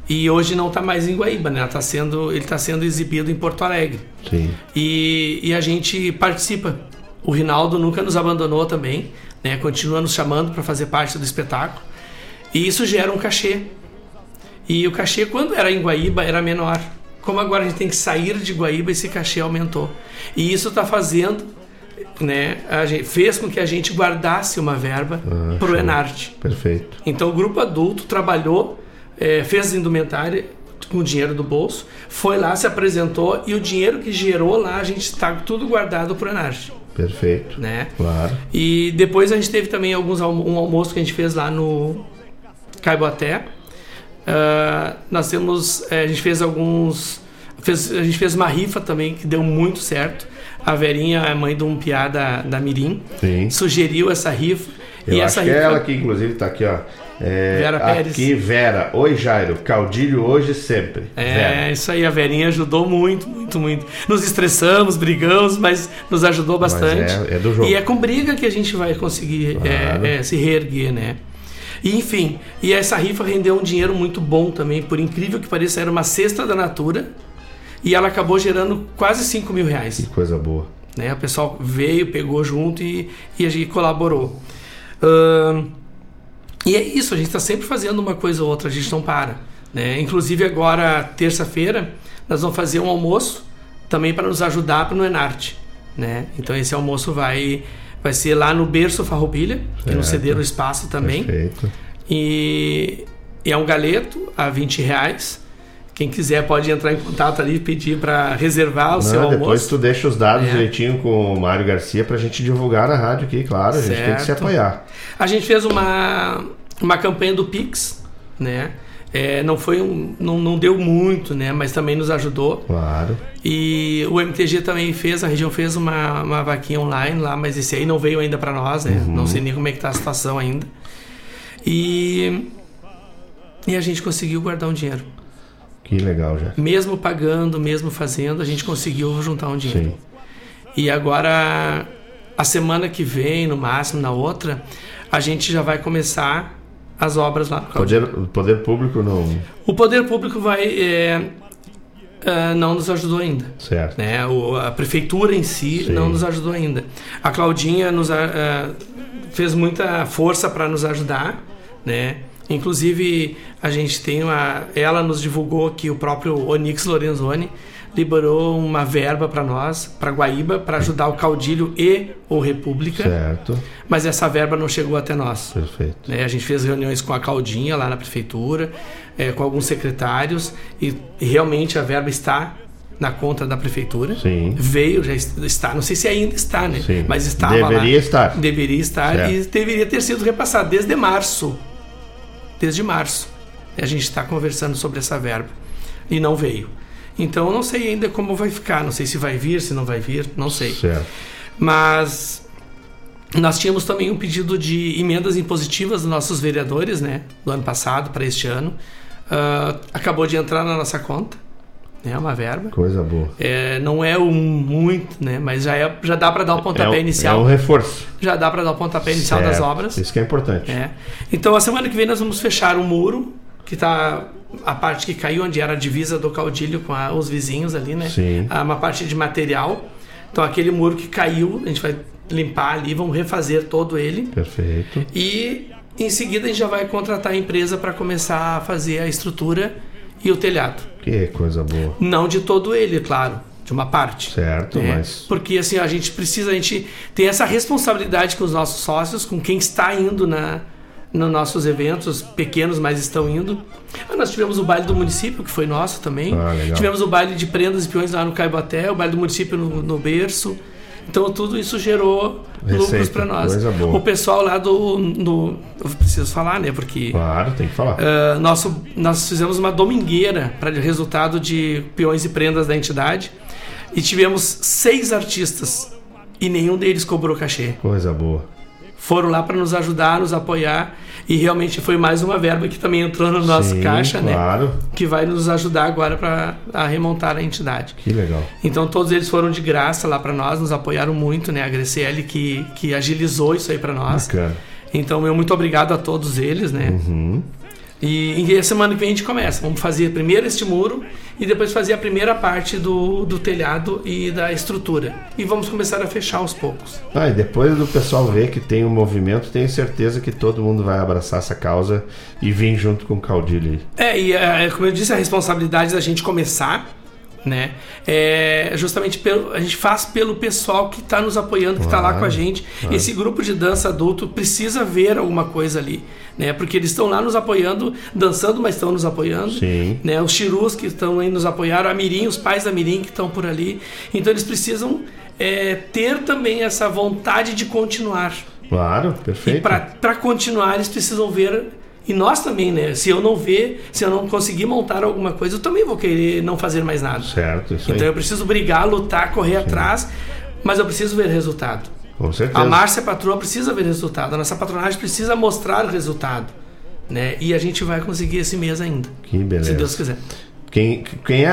E hoje não está mais em Guaíba, né? Tá sendo, ele está sendo exibido em Porto Alegre. Sim. E, e a gente participa. O Rinaldo nunca nos abandonou também, né? Continua nos chamando para fazer parte do espetáculo. E isso gera um cachê. E o cachê, quando era em Guaíba, era menor. Como agora a gente tem que sair de Guaíba, esse cachê aumentou. E isso está fazendo, né? Gente, fez com que a gente guardasse uma verba Ah, para o. Enarte. Perfeito. Então o grupo adulto trabalhou, eh, fez indumentária com o dinheiro do bolso, foi lá, se apresentou e o dinheiro que gerou lá a gente está tudo guardado para o Enarte. Perfeito. Né? Claro. E depois a gente teve também alguns almo- um almoço que a gente fez lá no Caiboaté. Ah, nós temos, eh, a gente fez alguns, fez- a gente fez uma rifa também que deu muito certo. A Verinha, a mãe de um piá da, da Mirim, Sim. sugeriu essa rifa. Eu e essa que é rifa ela que inclusive tá aqui, ó. É, Vera Pérez. Aqui, Vera. Oi, Jairo. Caudilho hoje e sempre. É, Vera. isso aí, a Verinha ajudou muito, muito, muito. Nos estressamos, brigamos, mas nos ajudou Mas bastante. é- é do jogo. E é com briga que a gente vai conseguir é, Claro. é, se reerguer, né? E, enfim, e essa rifa rendeu um dinheiro muito bom também, por incrível que pareça, era uma cesta da Natura e ela acabou gerando quase 5 mil reais. Que coisa boa. Né? O pessoal veio, pegou junto e, e a gente colaborou. Ahn, e é isso, a gente está sempre fazendo uma coisa ou outra, a gente não para. Né? Inclusive agora, terça-feira, nós vamos fazer um almoço também para nos ajudar no Enarte. Né? Então esse almoço vai, vai ser lá no Berço Farroupilha, que nos Certo. cederam o espaço também. Perfeito. E, e é um galeto a 20 reais. Quem quiser pode entrar em contato ali e pedir para reservar o seu Não, depois almoço. tu deixa os dados É. direitinho com o Mário Garcia pra gente divulgar na rádio aqui, claro. A gente tem que se apoiar. A gente fez uma, uma campanha do Pix, né? É, não foi um, não, não deu muito, né? Mas também nos ajudou. Claro. E o MTG também fez, a região fez uma, uma vaquinha online lá, mas esse aí não veio ainda para nós, né? Uhum. Não sei nem como é que tá a situação ainda. E e a gente conseguiu guardar um dinheiro. Que legal já. Mesmo pagando, mesmo fazendo, a gente conseguiu juntar um dinheiro. Sim. E agora, a semana que vem, no máximo, na outra, a gente já vai começar as obras lá. Poder, o poder público não. O poder público vai. é, é, não nos ajudou ainda. Certo. Né? O- a prefeitura em si Sim. não nos ajudou ainda. A Claudinha nos, a- fez muita força para nos ajudar, né? Inclusive a gente tem uma, ela nos divulgou que o próprio Onix Lorenzoni liberou uma verba para nós, para Guaíba, para ajudar o Caudilho e o República. Certo. Mas essa verba não chegou até nós. Perfeito. Né, a gente fez reuniões com a Claudinha lá na prefeitura, eh, com alguns secretários, e, e realmente a verba está na conta da prefeitura. Sim. Veio, já está, não sei se ainda está, né? Sim. Mas estava Deveria lá. estar. Deveria estar Certo. e deveria ter sido repassado desde março. Desde março. E a gente está conversando sobre essa verba. E não veio. Então eu não sei ainda como vai ficar. Não sei se vai vir, se não vai vir, não sei. Certo. Mas nós tínhamos também um pedido de emendas impositivas dos nossos vereadores, né? Do ano passado para este ano. Ah, acabou de entrar na nossa conta, né? Uma verba. Coisa boa. É, não é um muito, né? Mas já, é, já dá para dar o pontapé é, um- inicial. É um reforço. Já dá para dar o pontapé inicial das Certo. obras. Isso que é importante. É. Então a semana que vem nós vamos fechar o muro, que tá a parte que caiu onde era a divisa do caudilho com a- os vizinhos ali, né? Sim. Ah, Uma parte de material. Então aquele muro que caiu, a gente vai limpar ali, vamos refazer todo ele. Perfeito. E em seguida a gente já vai contratar a empresa para começar a fazer a estrutura e o telhado. Que coisa boa. Não de todo ele, claro, de uma parte. Certo, né? mas. Porque assim, a gente precisa, a gente tem essa responsabilidade com os nossos sócios, com quem está indo na nos nossos eventos pequenos, mas estão indo. Ah, nós tivemos o baile do município, que foi nosso também. Ah, tivemos o baile de prendas e peões lá no Caibaté, o baile do município no, no berço. Então tudo isso gerou lucros Receita, para nós. coisa boa. O pessoal lá do, do eu preciso falar, né? Porque Claro, tem que falar. Uh, nosso, nós fizemos uma domingueira para resultado de peões e prendas da entidade e tivemos seis artistas e nenhum deles cobrou cachê. Coisa boa. Foram lá para nos ajudar, nos apoiar e realmente foi mais uma verba que também entrou no nosso Sim, caixa, claro. né? Que vai nos ajudar agora para a remontar a entidade. Que legal. Então todos eles foram de graça lá para nós, nos apoiaram muito, né? A Graciele que, que agilizou isso aí para nós. Bacana. Então, meu muito obrigado a todos eles, né? Uhum. E, e a semana que vem a gente começa. Vamos fazer primeiro este muro e depois fazer a primeira parte do, do telhado e da estrutura. E vamos começar a fechar aos poucos. Ah, e depois do pessoal ver que tem um movimento, tenho certeza que todo mundo vai abraçar essa causa e vir junto com o Caudilho. aí. É, e é, como eu disse, a responsabilidade da gente começar, né? É justamente pelo, a gente faz pelo pessoal que está nos apoiando, que está lá com a gente. claro. Esse grupo de dança adulto precisa ver alguma coisa ali, né? Porque eles estão lá nos apoiando, dançando, mas estão nos apoiando. Sim. Né? Os chirus que estão aí nos apoiaram, a Mirim, os pais da Mirim que estão por ali. Então eles precisam é, ter também essa vontade de continuar. Claro, E perfeito. para continuar, eles precisam ver. E nós também, né? Se eu não ver, se eu não conseguir montar alguma coisa, eu também vou querer não fazer mais nada. Certo, isso Então aí. eu preciso brigar, lutar, correr atrás, mas eu preciso ver resultado. Com certeza. A Márcia Patroa precisa ver resultado, a nossa patronagem precisa mostrar o resultado. Né? E a gente vai conseguir esse mês ainda. Que beleza. Se Deus quiser. Quem, quem é,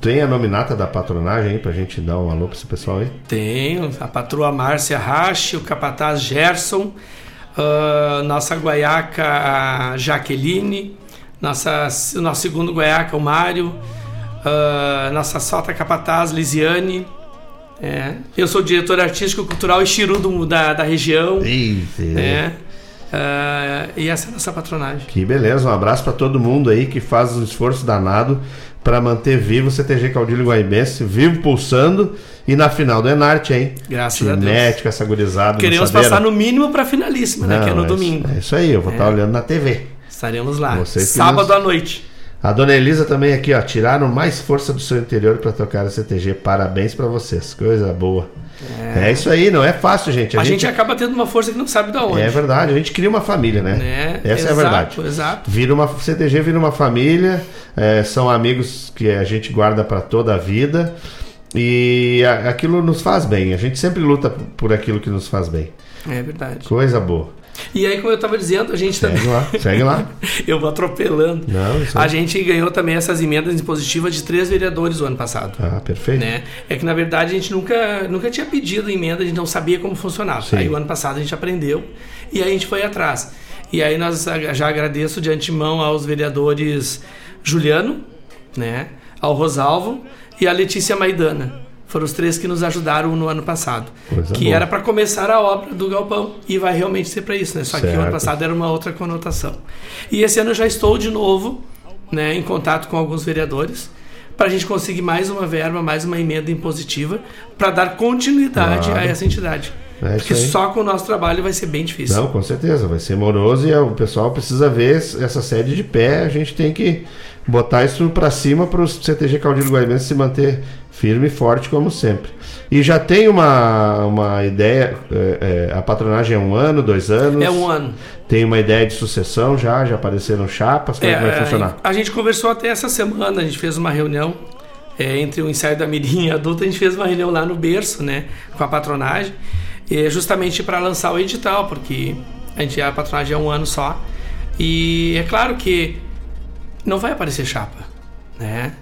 tem a nominata da patronagem aí pra gente dar um alô pra esse pessoal aí? Tenho a patroa Márcia Rache, o capataz Gerson, ah, nossa guaiaca a Jaqueline, nossa, nosso segundo guaiaca o Mário, ah, nossa sota capataz Lisiane. é. Eu sou diretor artístico, cultural e chiru do- da, da região. Eita, É. Ah, e essa é a nossa patronagem. Que beleza, um abraço pra todo mundo aí que faz um esforço danado pra manter vivo o CTG Caudilho Guaibense, vivo pulsando e na final do Enarte, hein? Graças a Deus. Essa gurizada. Queremos passar no mínimo para finalíssima, né? Não, Que é no é domingo. isso- É isso aí, eu vou É. estar olhando na TV. Estaremos lá. Vocês Sábado nos- à noite. A dona Elisa também aqui, ó, tiraram mais força do seu interior pra tocar a CTG. Parabéns pra vocês, coisa boa. É. isso aí, não é fácil, gente. A, gente... acaba tendo uma força que não sabe de onde. É verdade, a gente cria uma família, né? Né? Essa é a Exato, verdade. exato. Vira uma CTG vira uma família, é, são amigos que a gente guarda pra toda a vida e a- aquilo nos faz bem. A gente sempre luta por aquilo que nos faz bem. É verdade. Coisa boa. E aí, como eu estava dizendo, a gente Segue também. lá, segue lá. eu vou atropelando. Não, isso. A gente ganhou também essas emendas impositivas de três vereadores o ano passado. Ah, perfeito. Né? É que na verdade a gente nunca, nunca tinha pedido emenda, a gente não sabia como funcionava. Sim. Aí o ano passado a gente aprendeu e aí a gente foi atrás. E aí nós já agradeço de antemão aos vereadores Juliano, né, ao Rosalvo e a Letícia Maidana. Foram os três que nos ajudaram no ano passado. Coisa que boa. era para começar a obra do galpão e vai realmente ser para isso, né? Só que o ano Certo. passado era uma outra conotação. E esse ano eu já estou de novo, né, em contato com alguns vereadores para a gente conseguir mais uma verba, mais uma emenda impositiva para dar continuidade Claro. a essa entidade. É Porque só com o nosso trabalho vai ser bem difícil. Não, com certeza, vai ser moroso e o pessoal precisa ver essa sede de pé. A gente tem que botar isso pra cima para o CTG Caudilho Guaibense se manter firme e forte como sempre. E já tem uma, uma ideia, é, é, a patronagem é um ano, dois anos? É um ano. Tem uma ideia de sucessão já? Já apareceram chapas? Como é, que vai funcionar? A gente conversou até essa semana, a gente fez uma reunião é, entre o ensaio da Mirim e a adulta, a gente fez uma reunião lá no berço, né, com a patronagem, é, justamente para lançar o edital, porque a gente a patronagem é um ano só. E é claro que não vai aparecer chapa, né?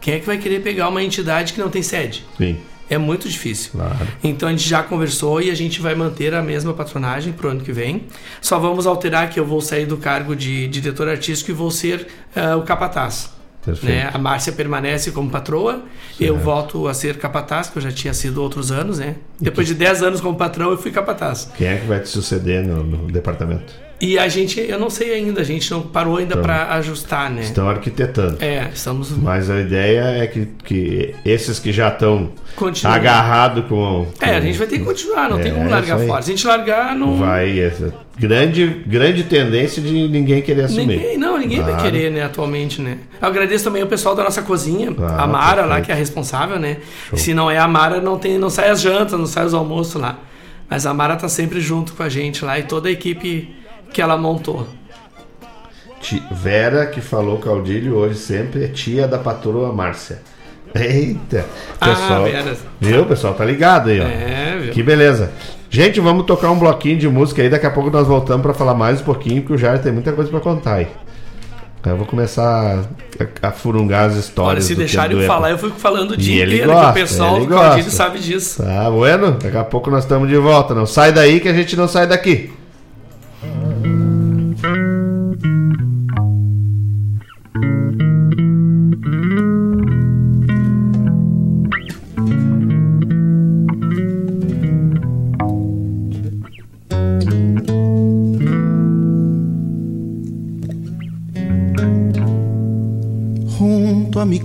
Quem é que vai querer pegar uma entidade que não tem sede? Sim. É muito difícil. Claro. Então a gente já conversou e a gente vai manter a mesma patronagem pro ano que vem. Só vamos alterar que eu vou sair do cargo de, de diretor artístico e vou ser uh, o capataz. Né? A Márcia permanece como patroa, eu volto a ser capataz, que eu já tinha sido outros anos, né? Depois de 10 anos como patrão, eu fui capataz. Quem é que vai te suceder no, no departamento? E a gente, eu não sei ainda, a gente não parou ainda Então, para ajustar, né? Estão arquitetando. É, estamos. Mas a ideia é que, que esses que já estão agarrados com, com. É, a gente vai ter que continuar, não tem É, como largar isso aí. fora. Se a gente largar, não. Vai, essa grande, grande tendência de ninguém querer assumir. Ninguém, não, ninguém vai Claro. querer, né, atualmente, né? Eu agradeço também o pessoal da nossa cozinha, Claro, a Mara lá, perfeito. que é a responsável, né? Se não é a Mara, não, tem, não sai as jantas, não sai os almoços lá. Mas a Mara tá sempre junto com a gente lá e toda a equipe que ela montou. Vera, que falou caudilho hoje sempre, é tia da patroa Márcia. Eita! Ah, Pessoal, Vera. Viu? Pessoal tá ligado aí, ó. É, viu? Que beleza. Gente, vamos tocar um bloquinho de música aí. Daqui a pouco nós voltamos pra falar mais um pouquinho, porque o Jair tem muita coisa pra contar aí. Eu vou começar a, a furungar as histórias. Olha, se deixarem eu falar, eu fico falando o E dia ele inteiro, gosta, que o pessoal do Caudilho sabe disso. Tá bueno? Daqui a pouco nós estamos de volta. Não sai daí que a gente não sai daqui.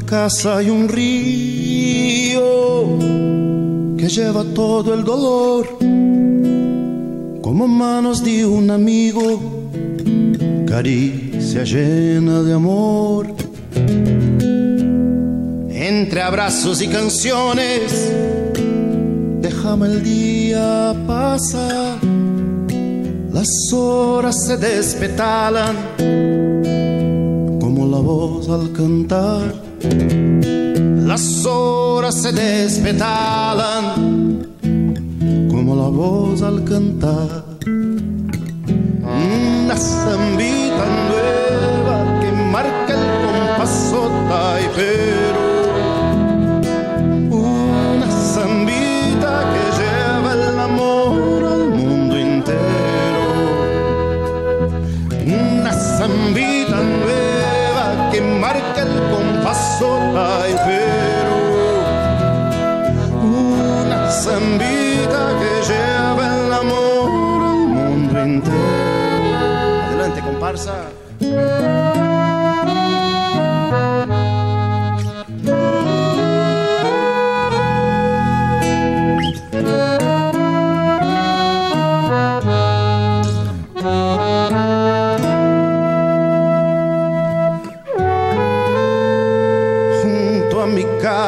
Casa hay un río que lleva todo el dolor, como manos de un amigo, caricia llena de amor. Entre abrazos y canciones, déjame el día pasar, las horas se despetalan como la voz al cantar. Las horas se despetalan como la voz al cantar. Una zambita nueva que marca el compaso taipero.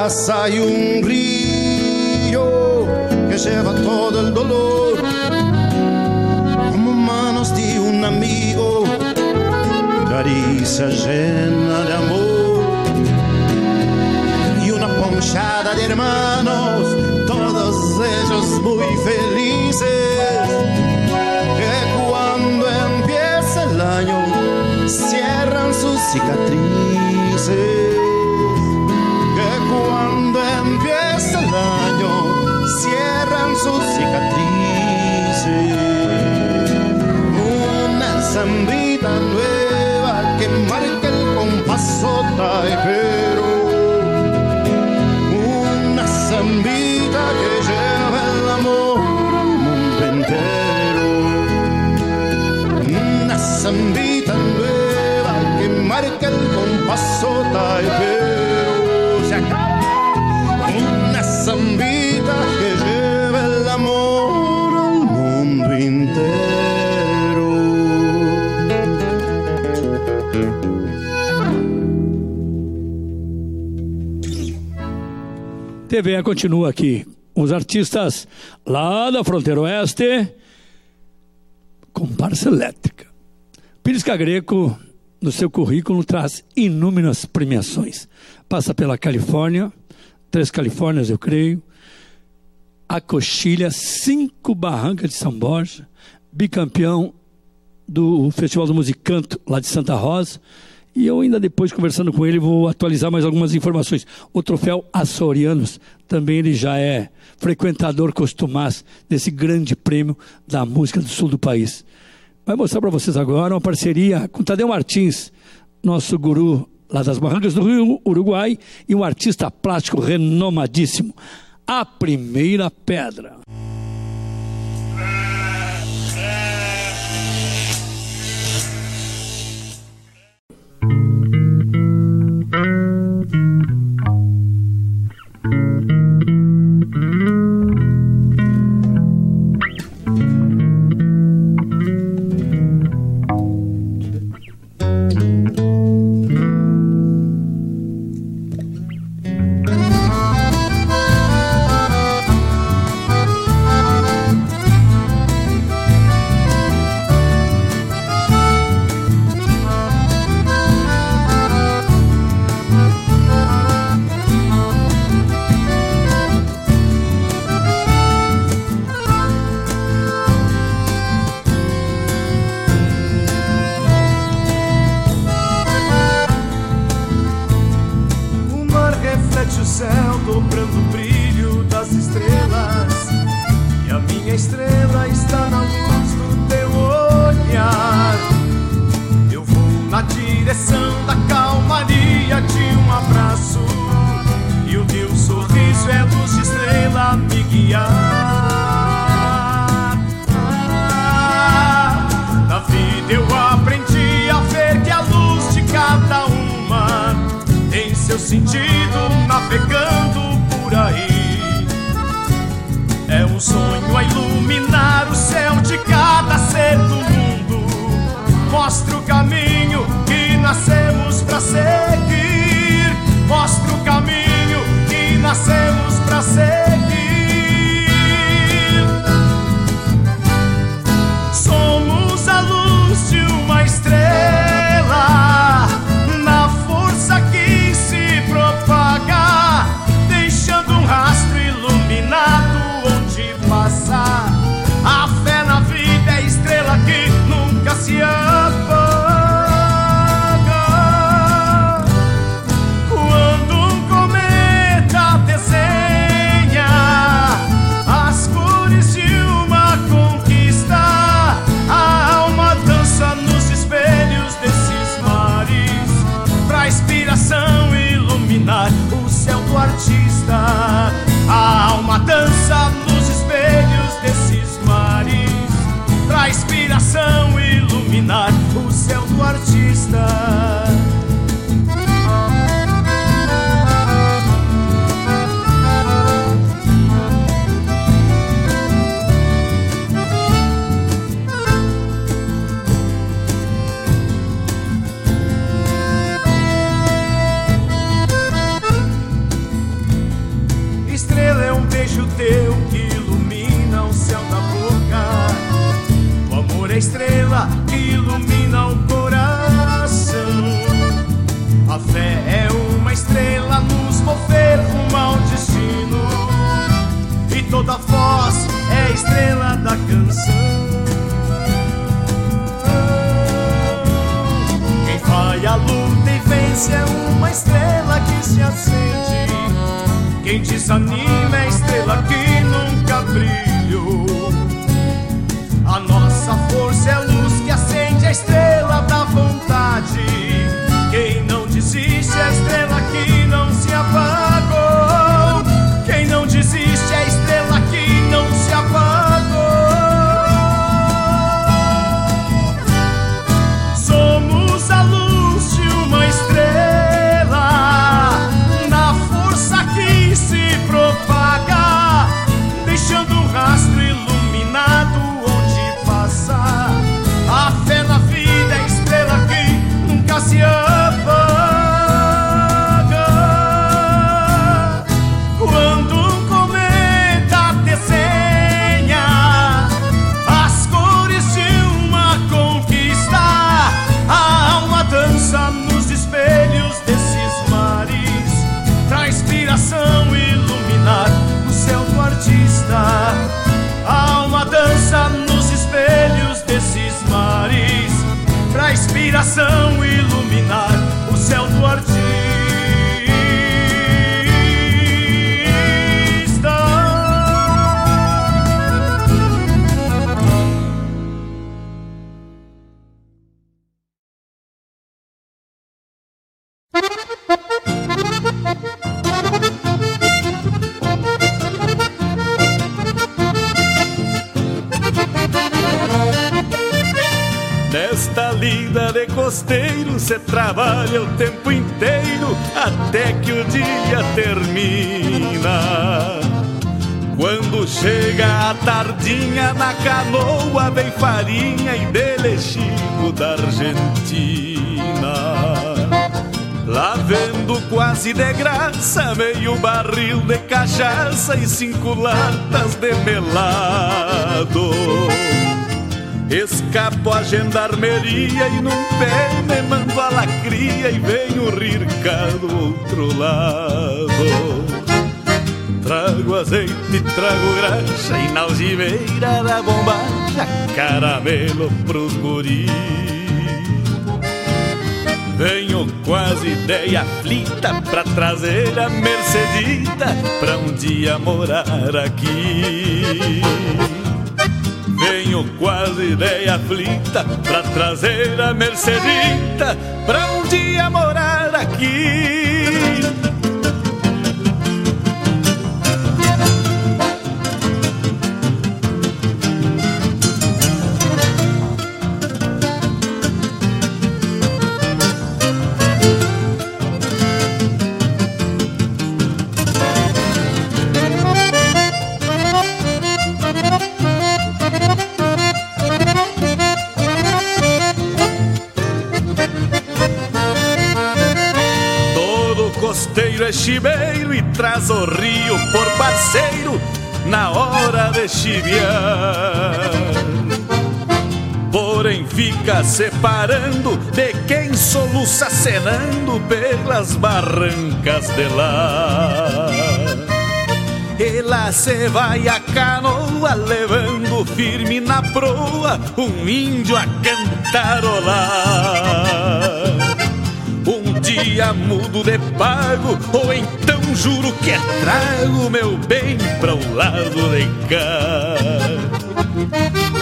Casa hay un río que lleva todo el dolor, como manos de un amigo, caricia llena de amor y una ponchada de hermanos, todos ellos muy felices, que cuando empieza el año cierran sus cicatrices cuando empieza el año cierran sus cicatrices. Una zambita nueva que marca el compaso taipero. Una zambita que lleva el amor al mundo entero. Una zambita nueva que marca el compaso taipero. TVA continua aqui. Os artistas lá da fronteira oeste com parça elétrica. Pires Greco, no seu currículo, traz inúmeras premiações. Passa pela Califórnia, três Califórnias, eu creio, a Coxilha, cinco Barrancas de São Borja, bicampeão do Festival do Musicanto lá de Santa Rosa, e eu ainda depois, conversando com ele, vou atualizar mais algumas informações. O troféu Açorianos, também ele já é frequentador costumaz desse grande prêmio da música do sul do país. Vai mostrar para vocês agora uma parceria com Tadeu Martins, nosso guru lá das Barrancas do Rio Uruguai e um artista plástico renomadíssimo. A primeira pedra. Quase de graça, meio barril de cachaça e cinco latas de melado. Escapo a gendarmeria e num pé me mando a lacria e venho rir cá do outro lado. Trago azeite, trago graxa e na algibeira da bombacha caramelo pros guris. Venho quase ideia aflita pra trazer a Mercedita pra um dia morar aqui. Venho quase ideia aflita pra trazer a Mercedita pra um dia morar aqui. Chiveiro e traz o rio por parceiro na hora de chiviar. Porém fica separando de quem soluça cenando pelas barrancas de lá. E lá se vai a canoa levando firme na proa um índio a cantarolar. Dia mudo de pago, ou então juro que é trago meu bem para o lado de cá.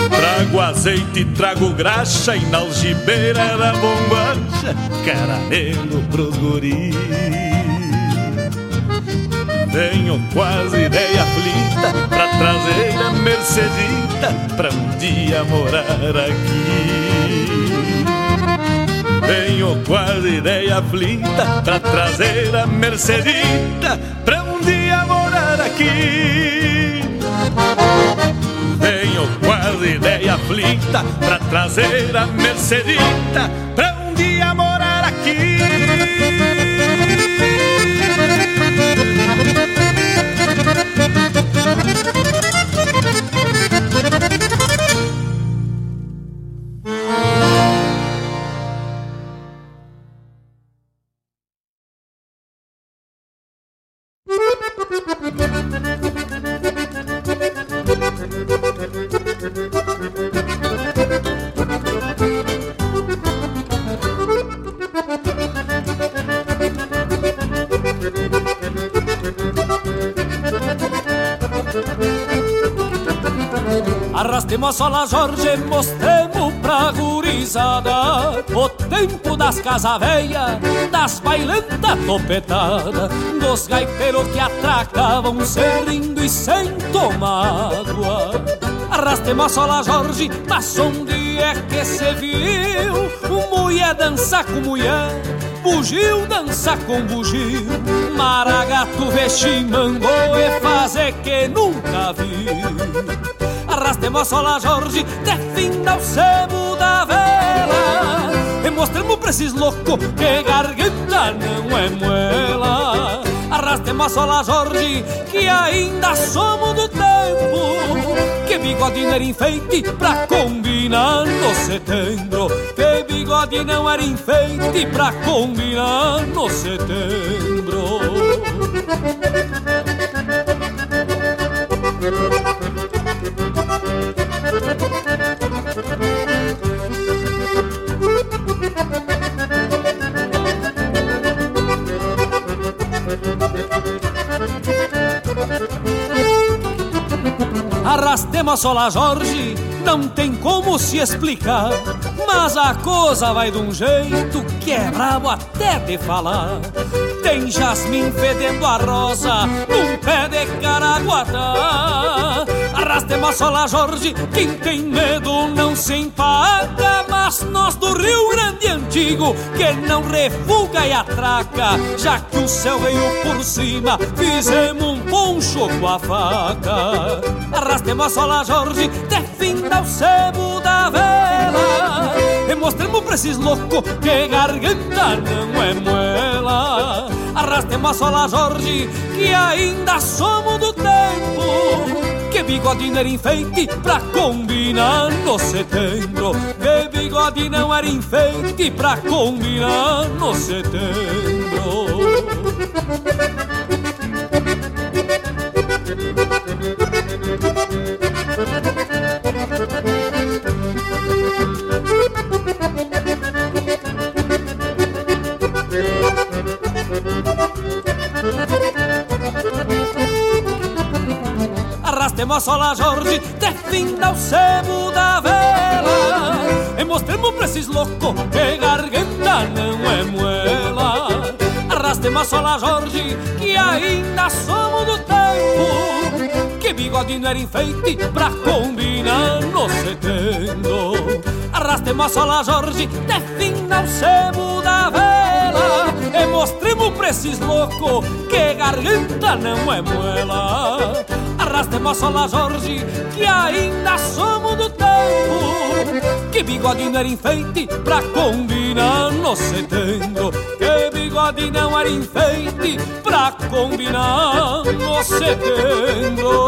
Trago azeite, trago graxa e na algibeira da bombacha, caramelo pros guris. Tenho quase ideia aflita pra trazer a Mercedita pra um dia morar aqui. Tenho quase ideia aflita pra trazer a Mercedita pra um dia morar aqui. Tenho quase ideia aflita pra trazer a Mercedita pra um sola Jorge, mostremos pra gurizada O tempo das casa velha, das bailantas topetada Dos gaiteiros que atracavam servindo e sem tomar Arrastemos a sola Jorge, mas onde é que se viu? Mulher dançar com mulher Bugio dança com bugio Maragato veximando e fazer que nunca viu A sola Jorge Defina o sebo da vela. E mostremos pra esses loucos Que garganta não é muela. Arrastemos a sola Jorge Que ainda somos do tempo. Que bigode não era enfeite Pra combinar no setembro. Que bigode não era enfeite Pra combinar no setembro Arrastema sol, Jorge não tem como se explicar, mas a coisa vai de um jeito que é brabo até de falar. Tem jasmim fedendo a rosa num pé de caraguatá. Arrastemos sola Jorge, quem tem medo não se empaca. Mas nós do Rio Grande Antigo, que não refuga e atraca, já que o céu veio por cima, fizemos um poncho com a faca. Arrastemos sola Jorge, até fim o sebo da vela. E mostremos pra esses loucos que garganta não é moela. Arrastemos sola Jorge, que ainda somos do tempo bigode era enfeite pra combinar no setembro. Que bigode não era enfeite pra combinar no setembro sola Jorge, definda o sebo da vela. E mostremos pra esses loucos que garganta não é muela. Arrastemos sola Jorge, que ainda somos do tempo. Que bigode não era enfeite pra combinar no setembro Arrastemos sola Jorge, definda o sebo da vela. E mostremos pra esses loucos que garganta não é muela Arrastemos sola Jorge, que ainda somos do tempo Que bigode não era enfeite pra combinar no setembro Que bigode não era enfeite pra combinar no setembro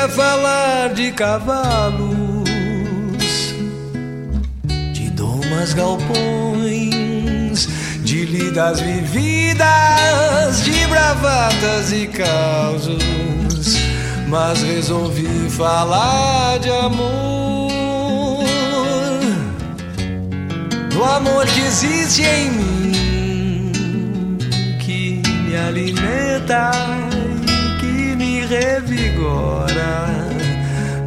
Poderia falar de cavalos, de domas galpões, de lidas vividas, de bravatas e causos, mas resolvi falar de amor, do amor que existe em mim, que me alimenta revigora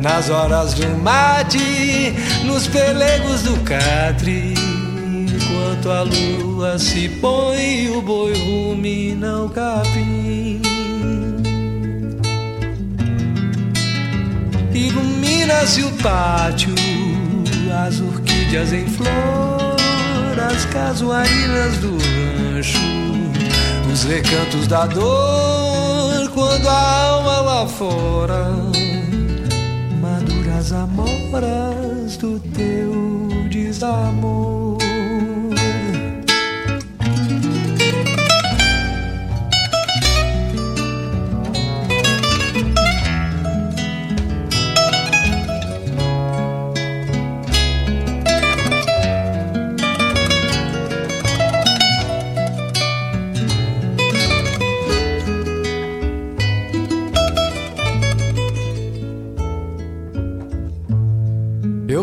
nas horas do mate, nos pelegos do catre. Enquanto a lua se põe, o boi rumina o capim. Ilumina-se o pátio, as orquídeas em flor, as casuarinas do rancho, os recantos da dor quando a alma lá fora madura as amoras do teu desamor.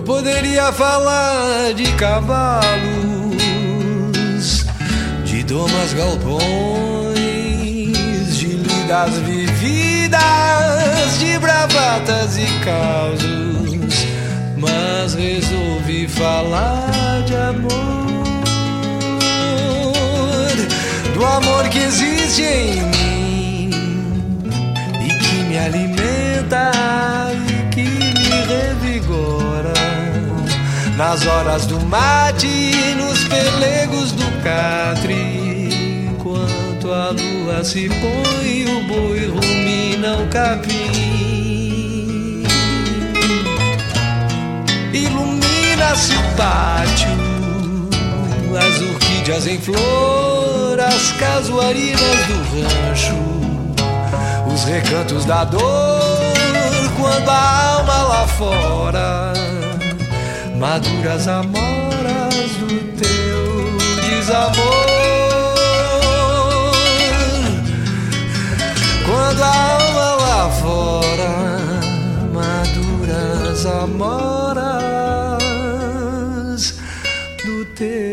Eu poderia falar de cavalos, de domas galpões, de lidas vividas, de bravatas e causos, mas resolvi falar de amor, do amor que existe em mim e que me alimenta. nas horas do mate e nos pelegos do catre. Enquanto a lua se põe, o boi rumina o capim. Ilumina-se o pátio, as orquídeas em flor, as casuarinas do rancho, os recantos da dor quando a alma lá fora maduras amoras do teu desamor. Quando a alma lá fora, maduras amoras do teu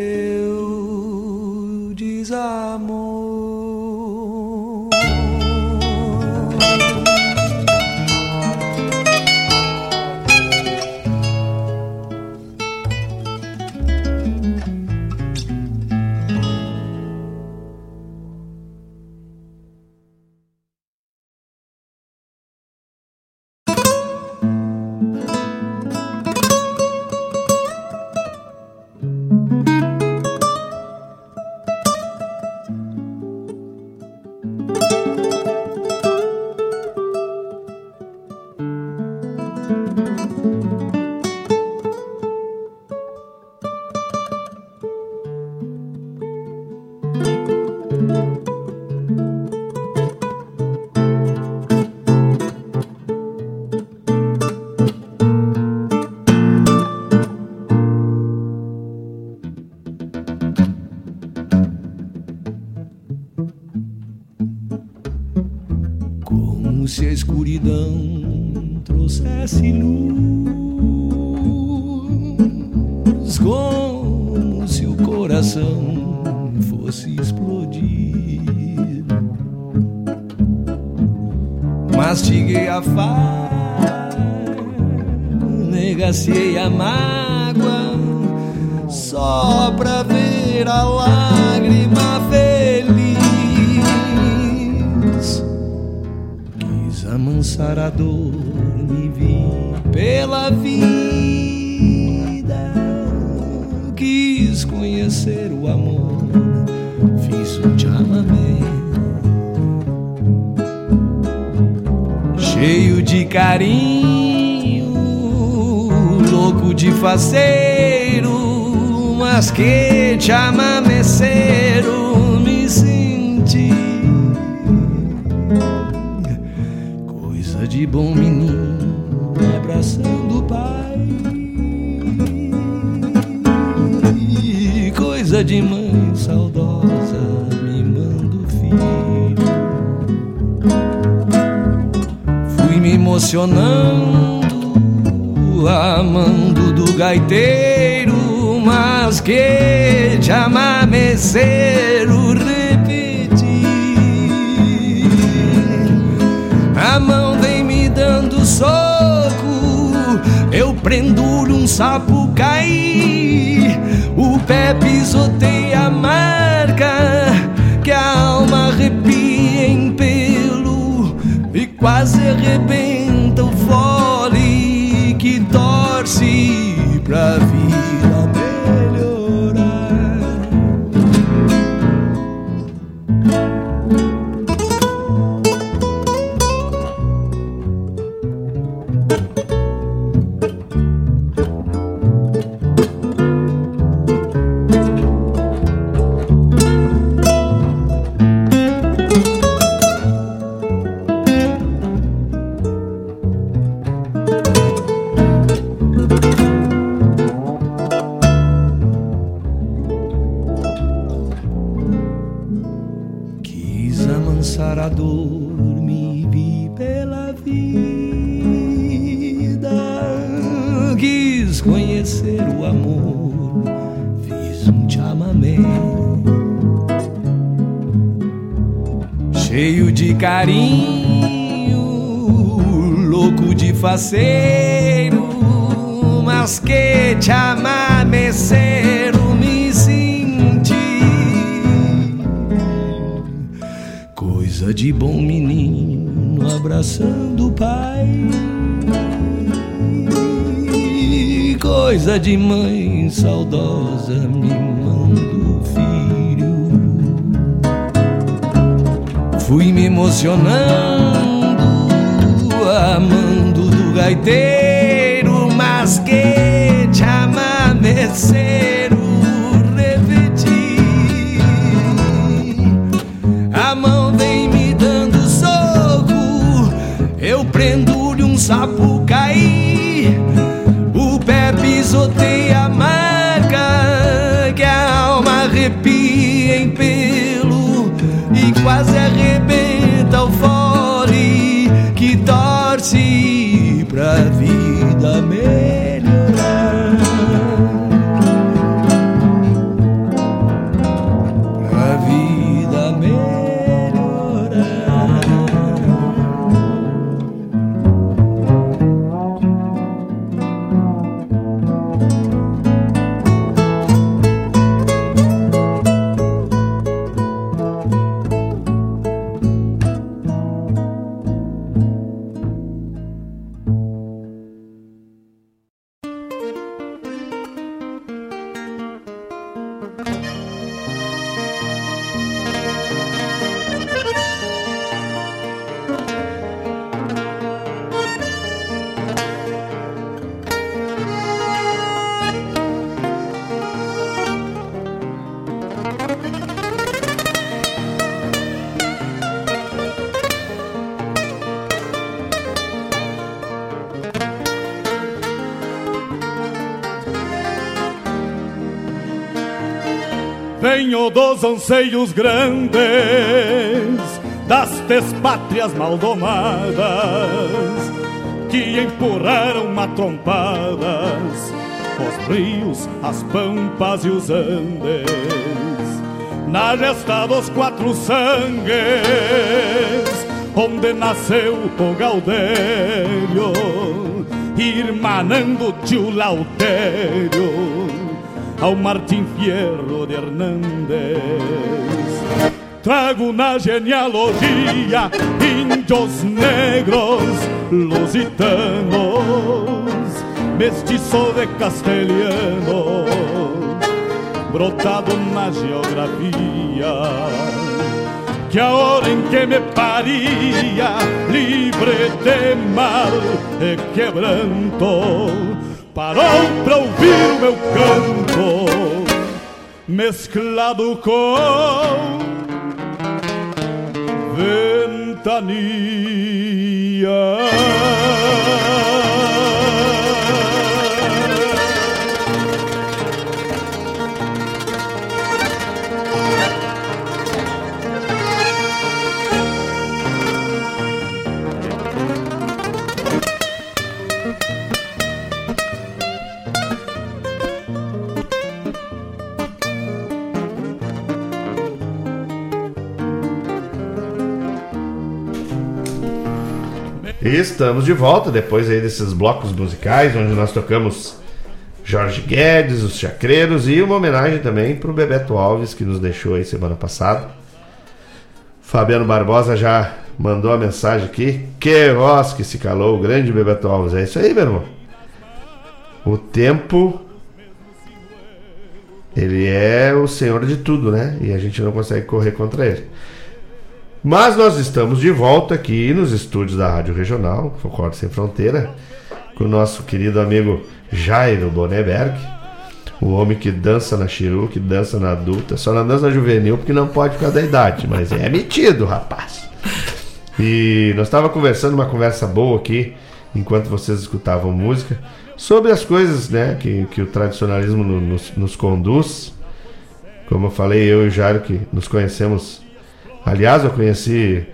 carinho louco de faceiro, mas que te amanecer me senti coisa de bom menino abraçando o pai. Coisa de mãe saudosa Fui me despátrias maldomadas que empurraram matrompadas os rios, as pampas e os andes na gesta dos quatro sangues onde nasceu o Gaudério irmanando tio Lautério ao Martim Fierro de Hernández. Trago na genealogia índios negros lusitanos, mestiço de castelhano, brotado na geografia. Que a hora em que me paria, livre de mal e quebranto, parou pra ouvir o meu canto, mesclado com ventania. Estamos de volta depois aí desses blocos musicais onde nós tocamos Jorge Guedes, os Chacreiros e uma homenagem também para o Bebeto Alves que nos deixou aí semana passada. Fabiano Barbosa já mandou a mensagem aqui. Que voz que se calou, o grande Bebeto Alves. É isso aí, meu irmão. O tempo ele é o senhor de tudo, né? E a gente não consegue correr contra ele. Mas nós estamos de volta aqui nos estúdios da Rádio Regional, Concordo Sem Fronteira, com o nosso querido amigo Jairo Boneberg, o homem que dança na Chiru, que dança na adulta, só não dança na juvenil porque não pode ficar da idade, mas é metido, rapaz. E nós estávamos conversando uma conversa boa aqui, enquanto vocês escutavam música, sobre as coisas né, que, que o tradicionalismo no- nos, nos conduz. Como eu falei, eu e o Jairo que nos conhecemos Aliás, eu conheci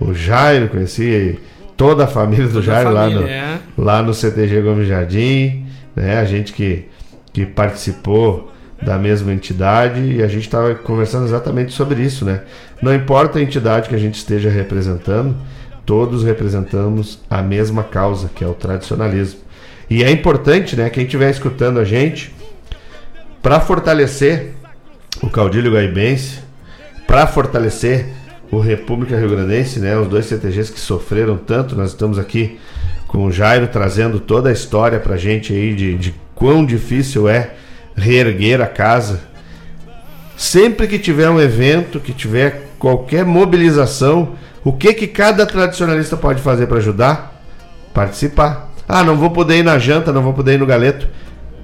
o Jairo, conheci toda a família do Toda Jairo lá, no, família, é. lá no CTG Gomes Jardim, né? A gente que, que participou da mesma entidade e a gente estava conversando exatamente sobre isso, né? Não importa a entidade que a gente esteja representando, todos representamos a mesma causa, que é o tradicionalismo. E é importante, né, quem estiver escutando a gente, para fortalecer o caudilho guaibense, para fortalecer o República Rio Grandense, né, os dois CTGs que sofreram tanto, nós estamos aqui com o Jairo trazendo toda a história pra gente aí de, de quão difícil é reerguer a casa. Sempre que tiver um evento, que tiver qualquer mobilização, o que que cada tradicionalista pode fazer para ajudar? Participar. Ah, não vou poder ir na janta, não vou poder ir no galeto.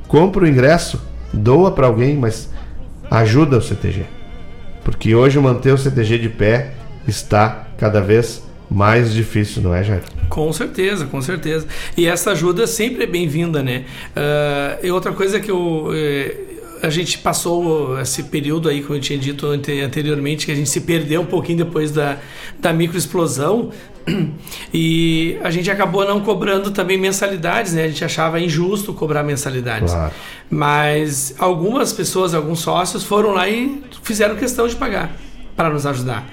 Compra o ingresso, doa para alguém, mas ajuda o CTG. Porque hoje manter o CTG de pé está cada vez mais difícil, não é, Jair? Com certeza, com certeza. E essa ajuda sempre é bem-vinda, né? Uh, e outra coisa que eu. Eh, a gente passou esse período aí, como eu tinha dito anteriormente, que a gente se perdeu um pouquinho depois da, da microexplosão e a gente acabou não cobrando também mensalidades, né? A gente achava injusto cobrar mensalidades. Claro. Mas algumas pessoas, alguns sócios foram lá e fizeram questão de pagar para nos ajudar.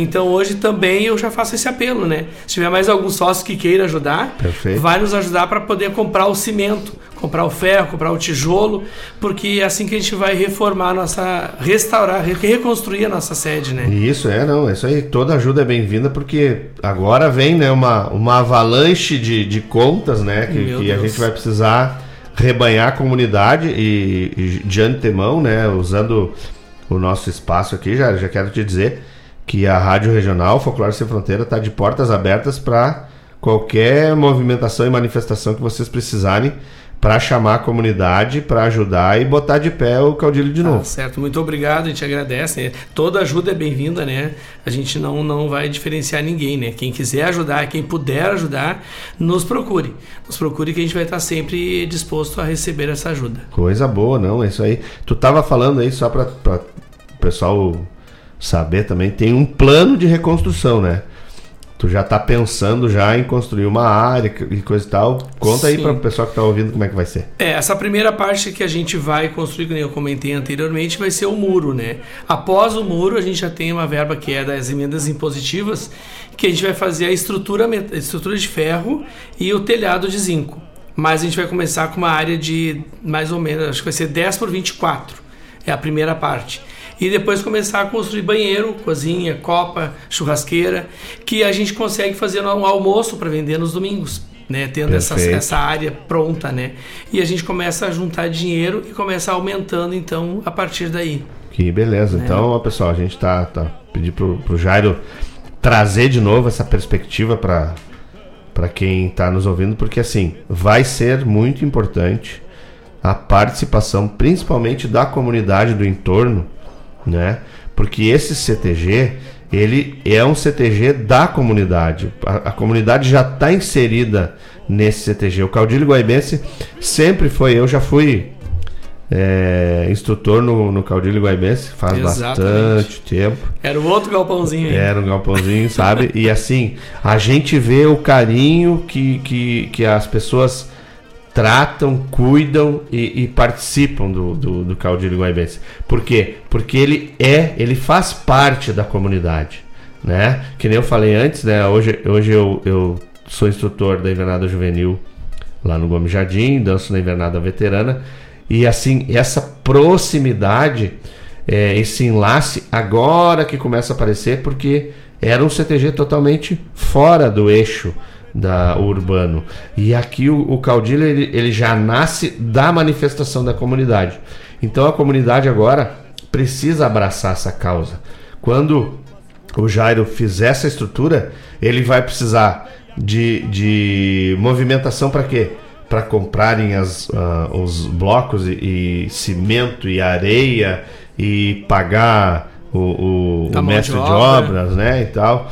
Então hoje também eu já faço esse apelo, né? Se tiver mais algum sócio que queira ajudar, Perfeito. vai nos ajudar para poder comprar o cimento, comprar o ferro, comprar o tijolo, porque é assim que a gente vai reformar a nossa, restaurar, reconstruir a nossa sede, né? Isso é, não, isso aí toda ajuda é bem-vinda porque agora vem, né, uma, uma avalanche de, de contas, né, que, que a gente vai precisar rebanhar a comunidade e, e de antemão, né, usando o nosso espaço aqui, já, já quero te dizer que a Rádio Regional Folclore Sem Fronteira está de portas abertas para qualquer movimentação e manifestação que vocês precisarem para chamar a comunidade, para ajudar e botar de pé o caudilho de novo. Ah, certo, muito obrigado, a gente agradece. Toda ajuda é bem-vinda, né? A gente não, não vai diferenciar ninguém, né? Quem quiser ajudar, quem puder ajudar, nos procure. Nos procure que a gente vai estar sempre disposto a receber essa ajuda. Coisa boa, não, é isso aí. Tu estava falando aí só para o pessoal saber também, tem um plano de reconstrução, né? Tu já tá pensando já em construir uma área e coisa e tal. Conta Sim. aí para o pessoal que tá ouvindo como é que vai ser. É, essa primeira parte que a gente vai construir, como eu comentei anteriormente, vai ser o muro, né? Após o muro, a gente já tem uma verba que é das emendas impositivas, que a gente vai fazer a estrutura, a estrutura de ferro e o telhado de zinco. Mas a gente vai começar com uma área de mais ou menos, acho que vai ser 10 por 24. É a primeira parte e depois começar a construir banheiro, cozinha, copa, churrasqueira, que a gente consegue fazer um almoço para vender nos domingos. Né, tendo essa, essa área pronta, né? E a gente começa a juntar dinheiro e começa aumentando então a partir daí. Que beleza. Né? Então, pessoal, a gente tá, tá pedir pro, pro Jairo trazer de novo essa perspectiva para para quem está nos ouvindo, porque assim vai ser muito importante a participação, principalmente da comunidade do entorno, né? Porque esse CTG, ele é um CTG da comunidade. A, a comunidade já está inserida nesse CTG. O Caudilho Guaibense sempre foi, eu já fui é, instrutor no, no Caudilho Guaibense faz Exatamente. bastante tempo. Era o outro galpãozinho aí. Era um galpãozinho, sabe? E assim, a gente vê o carinho que, que, que as pessoas tratam, cuidam e, e participam do, do, do Caudilho Guaibense. Por quê? Porque ele é, ele faz parte da comunidade, né? Que nem eu falei antes, né? Hoje, hoje eu, eu sou instrutor da Invernada Juvenil lá no Gomes Jardim, danço na Invernada Veterana e assim, essa proximidade, é, esse enlace agora que começa a aparecer porque era um CTG totalmente fora do eixo da urbano. E aqui o, o caudilho ele, ele já nasce da manifestação da comunidade. Então a comunidade agora precisa abraçar essa causa. Quando o Jairo fizer essa estrutura, ele vai precisar de, de movimentação para quê? Para comprarem as, uh, os blocos e, e, cimento e areia e pagar o, o, o mestre de, obras, né? E tal.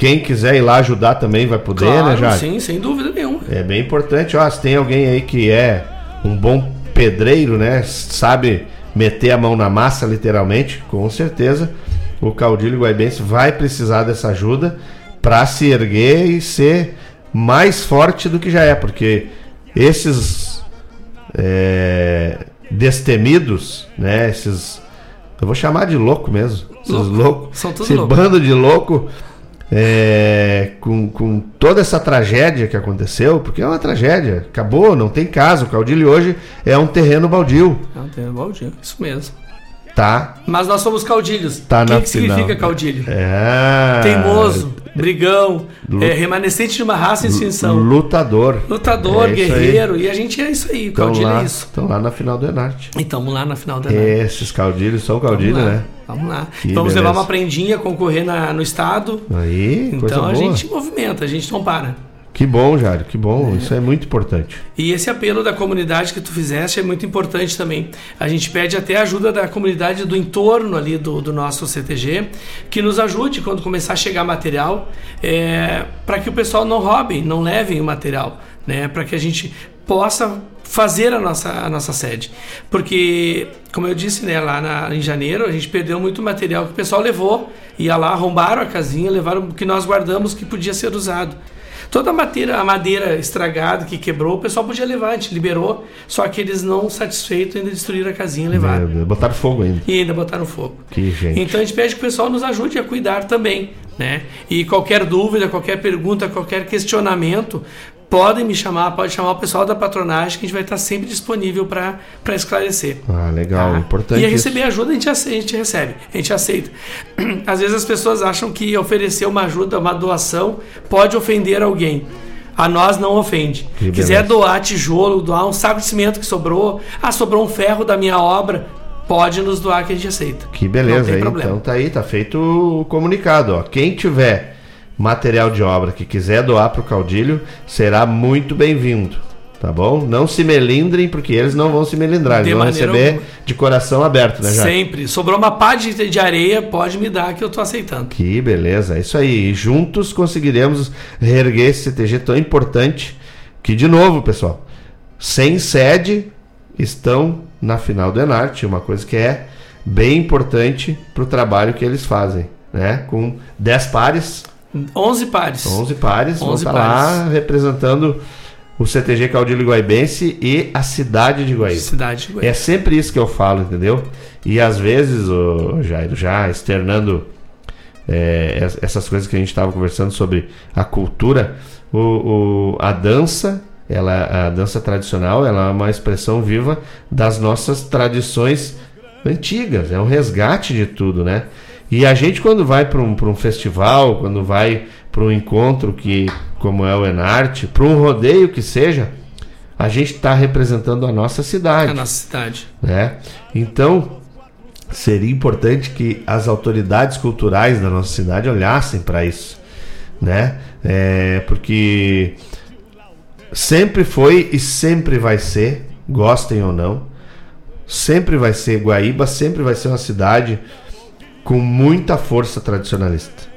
Quem quiser ir lá ajudar também vai poder, né, claro, né, Jade? Sim, sem dúvida nenhuma. É bem importante, ó, se tem alguém aí que é um bom pedreiro, né, sabe meter a mão na massa, literalmente, com certeza o caudilho guaibense vai precisar dessa ajuda para se erguer e ser mais forte do que já é, porque esses é, destemidos, né, esses eu vou chamar de louco mesmo, esses loucos, louco, esse louco. bando de louco é, com, com toda essa tragédia que aconteceu, porque é uma tragédia, acabou, não tem caso. O Caudilho hoje é um terreno baldio. É um terreno baldio, isso mesmo. Tá. Mas nós somos caudilhos. Tá o que, que significa caudilho? É. Teimoso, brigão, Lu- é, remanescente de uma raça em extinção. Lutador. Lutador, É guerreiro. E a gente é isso aí, o caudilho lá, é isso. estão lá na final do Enarte. E estamos lá na final da Esses caudilhos são caudilhos, né? Vamos lá. Que Vamos beleza. levar uma prendinha, concorrer na, no estado. Aí, coisa Então a boa. gente movimenta, a gente não para. Que bom, Jário, que bom. Isso é muito importante. E esse apelo da comunidade que tu fizeste é muito importante também. A gente pede até a ajuda da comunidade do entorno ali do, do nosso CTG, que nos ajude quando começar a chegar material, para que o pessoal não roube, não levem o material, né? para que a gente possa fazer a nossa, a nossa sede. Porque, como eu disse, né, lá na- em janeiro a gente perdeu muito material que o pessoal levou, ia lá, arrombaram a casinha, levaram o que nós guardamos que podia ser usado. Toda a madeira, a madeira estragada que quebrou, o pessoal podia levar, a gente liberou, só que eles não satisfeitos ainda destruíram a casinha e levaram. Deus, Botaram fogo ainda. E ainda botaram fogo. Que gente. Então a gente pede que o pessoal nos ajude a cuidar também, né? E qualquer dúvida, qualquer pergunta, qualquer questionamento, podem me chamar, pode chamar o pessoal da patronagem que a gente vai estar sempre disponível para esclarecer. Ah, legal, importante. E receber ajuda a gente, ace- a gente recebe, a gente aceita. Às vezes as pessoas acham que oferecer uma ajuda, uma doação, pode ofender alguém. A nós não ofende. Que Quiser beleza. doar tijolo, doar um saco de cimento que sobrou, ah, sobrou um ferro da minha obra, pode nos doar que a gente aceita. Que beleza. Então tá aí, tá feito o comunicado, ó. Quem tiver material de obra que quiser doar pro Caudilho, será muito bem-vindo. Tá bom? Não se melindrem, porque eles não vão se melindrar. De Eles vão maneira receber alguma. de coração aberto, né, Jair? Sempre. Sobrou uma pá de, de areia, pode me dar que eu tô aceitando. Que beleza, é isso aí. E juntos conseguiremos reerguer esse CTG tão importante que, de novo, pessoal, sem sede, estão na final do Enarte, uma coisa que é bem importante para o trabalho que eles fazem, né? Com 10 pares, 11 pares. 11 pares, vão 11 estar lá pares. representando o CTG Caudilho Guaibense e a cidade de Guaíba. Cidade de. É sempre isso que eu falo, entendeu? E às vezes, o Jairo, já externando é, es- essas coisas que a gente estava conversando sobre a cultura, o, o- a dança, ela, a dança tradicional, ela é uma expressão viva das nossas tradições antigas, é um resgate de tudo, né? E a gente quando vai para um, pra um festival, quando vai para um encontro que como é o Enarte, para um rodeio que seja, a gente está representando a nossa cidade A nossa cidade. né? Então, seria importante que as autoridades culturais da nossa cidade olhassem para isso, né? É, porque sempre foi e sempre vai ser, gostem ou não, sempre vai ser Guaíba, sempre vai ser uma cidade com muita força tradicionalista.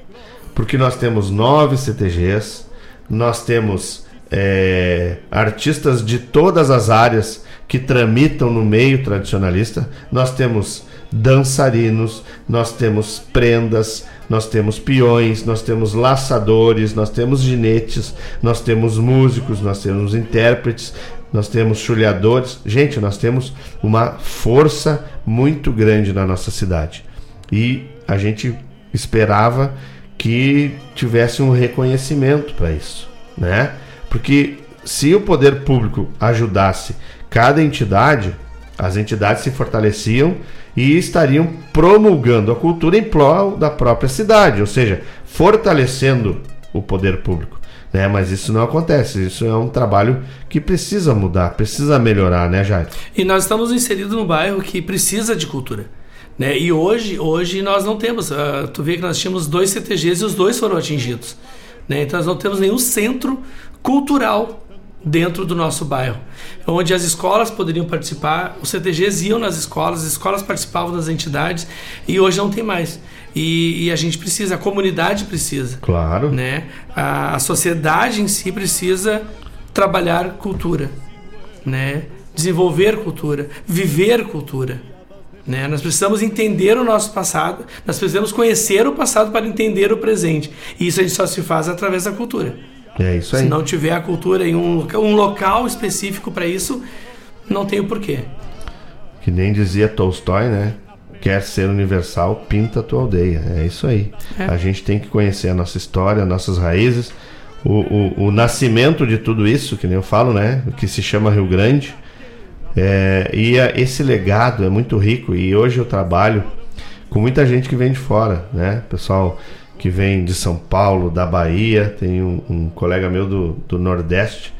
Porque nós temos nove CTGs, nós temos é, artistas de todas as áreas que tramitam no meio tradicionalista, nós temos dançarinos, nós temos prendas, nós temos peões, nós temos laçadores, nós temos ginetes, nós temos músicos, nós temos intérpretes, nós temos chulhadores. Gente, nós temos uma força muito grande na nossa cidade. E a gente esperava que tivesse um reconhecimento para isso, né? Porque se o poder público ajudasse cada entidade, as entidades se fortaleciam e estariam promulgando a cultura em prol da própria cidade, ou seja, fortalecendo o poder público. Né? Mas isso não acontece. Isso é um trabalho que precisa mudar, precisa melhorar, né, Jair? E nós estamos inseridos num bairro que precisa de cultura. Né? E hoje, hoje nós não temos. ah, tu vê que nós tínhamos dois CTGs e os dois foram atingidos. Né? Então nós não temos nenhum centro cultural dentro do nosso bairro, onde as escolas poderiam participar, os CTGs iam nas escolas, as escolas participavam das entidades e hoje não tem mais. E, e a gente precisa, a comunidade precisa. Claro. Né? A, a sociedade em si precisa trabalhar cultura, né? desenvolver cultura, viver cultura. Né? Nós precisamos entender o nosso passado, nós precisamos conhecer o passado para entender o presente. E isso a gente só se faz através da cultura. É isso aí. Se não tiver a cultura em um, um local específico para isso, não tem o porquê. Que nem dizia Tolstói, né? quer ser universal, pinta a tua aldeia. É isso aí. É. A gente tem que conhecer a nossa história, nossas raízes, o, o, o nascimento de tudo isso, que nem eu falo, né? Que se chama Rio Grande. É, e a- esse legado é muito rico e hoje eu trabalho com muita gente que vem de fora, né? Pessoal que vem de São Paulo, da Bahia, tem um, um colega meu do, do Nordeste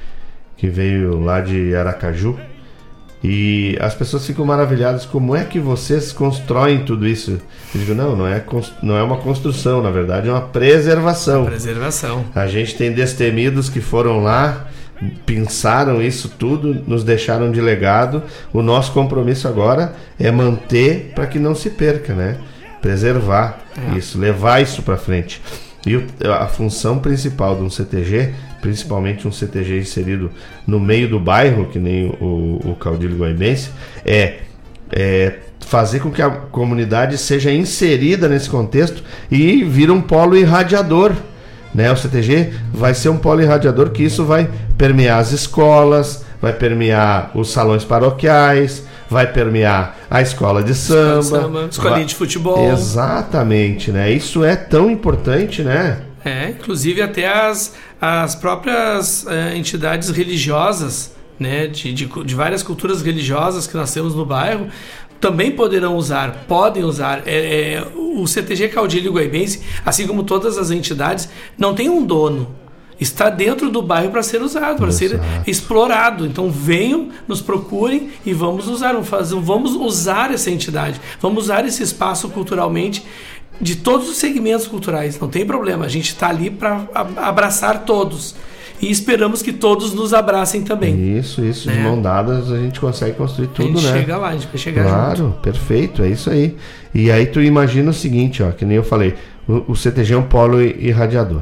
que veio lá de Aracaju e as pessoas ficam maravilhadas como é que vocês constroem tudo isso. Eu digo, não, não é, não é uma construção, na verdade é uma preservação. Preservação. A gente tem destemidos que foram lá, pensaram isso tudo, nos deixaram de legado. O nosso compromisso agora é manter para que não se perca, né? Preservar É. isso, levar isso para frente. E a função principal de um CTG, principalmente um CTG inserido no meio do bairro, que nem o, o Caudilho Guaibense, é, é fazer com que a comunidade seja inserida nesse contexto e vira um polo irradiador. Né? O CTG vai ser um polo irradiador que isso vai permear as escolas, vai permear os salões paroquiais, vai permear a escola de samba, samba, escolinha vai- de futebol. Exatamente, né? Isso é tão importante, né? É, inclusive até as, as próprias eh, entidades religiosas, né, de, de, de várias culturas religiosas que nós temos no bairro, também poderão usar, podem usar. É, é, o CTG Caudilho Guaibense, assim como todas as entidades, não tem um dono. Está dentro do bairro para ser usado, para ser explorado. Então venham, nos procurem e vamos usar, vamos, usar essa entidade, vamos usar esse espaço culturalmente de todos os segmentos culturais. Não tem problema, a gente está ali para abraçar todos. E esperamos que todos nos abracem também. Isso, isso, de É. mão dadas a gente consegue construir A tudo, gente né? chega lá, a gente vai chegar Claro, junto. perfeito, é isso aí. E aí tu imagina o seguinte, ó, que nem eu falei, o, o CTG é um polo irradiador.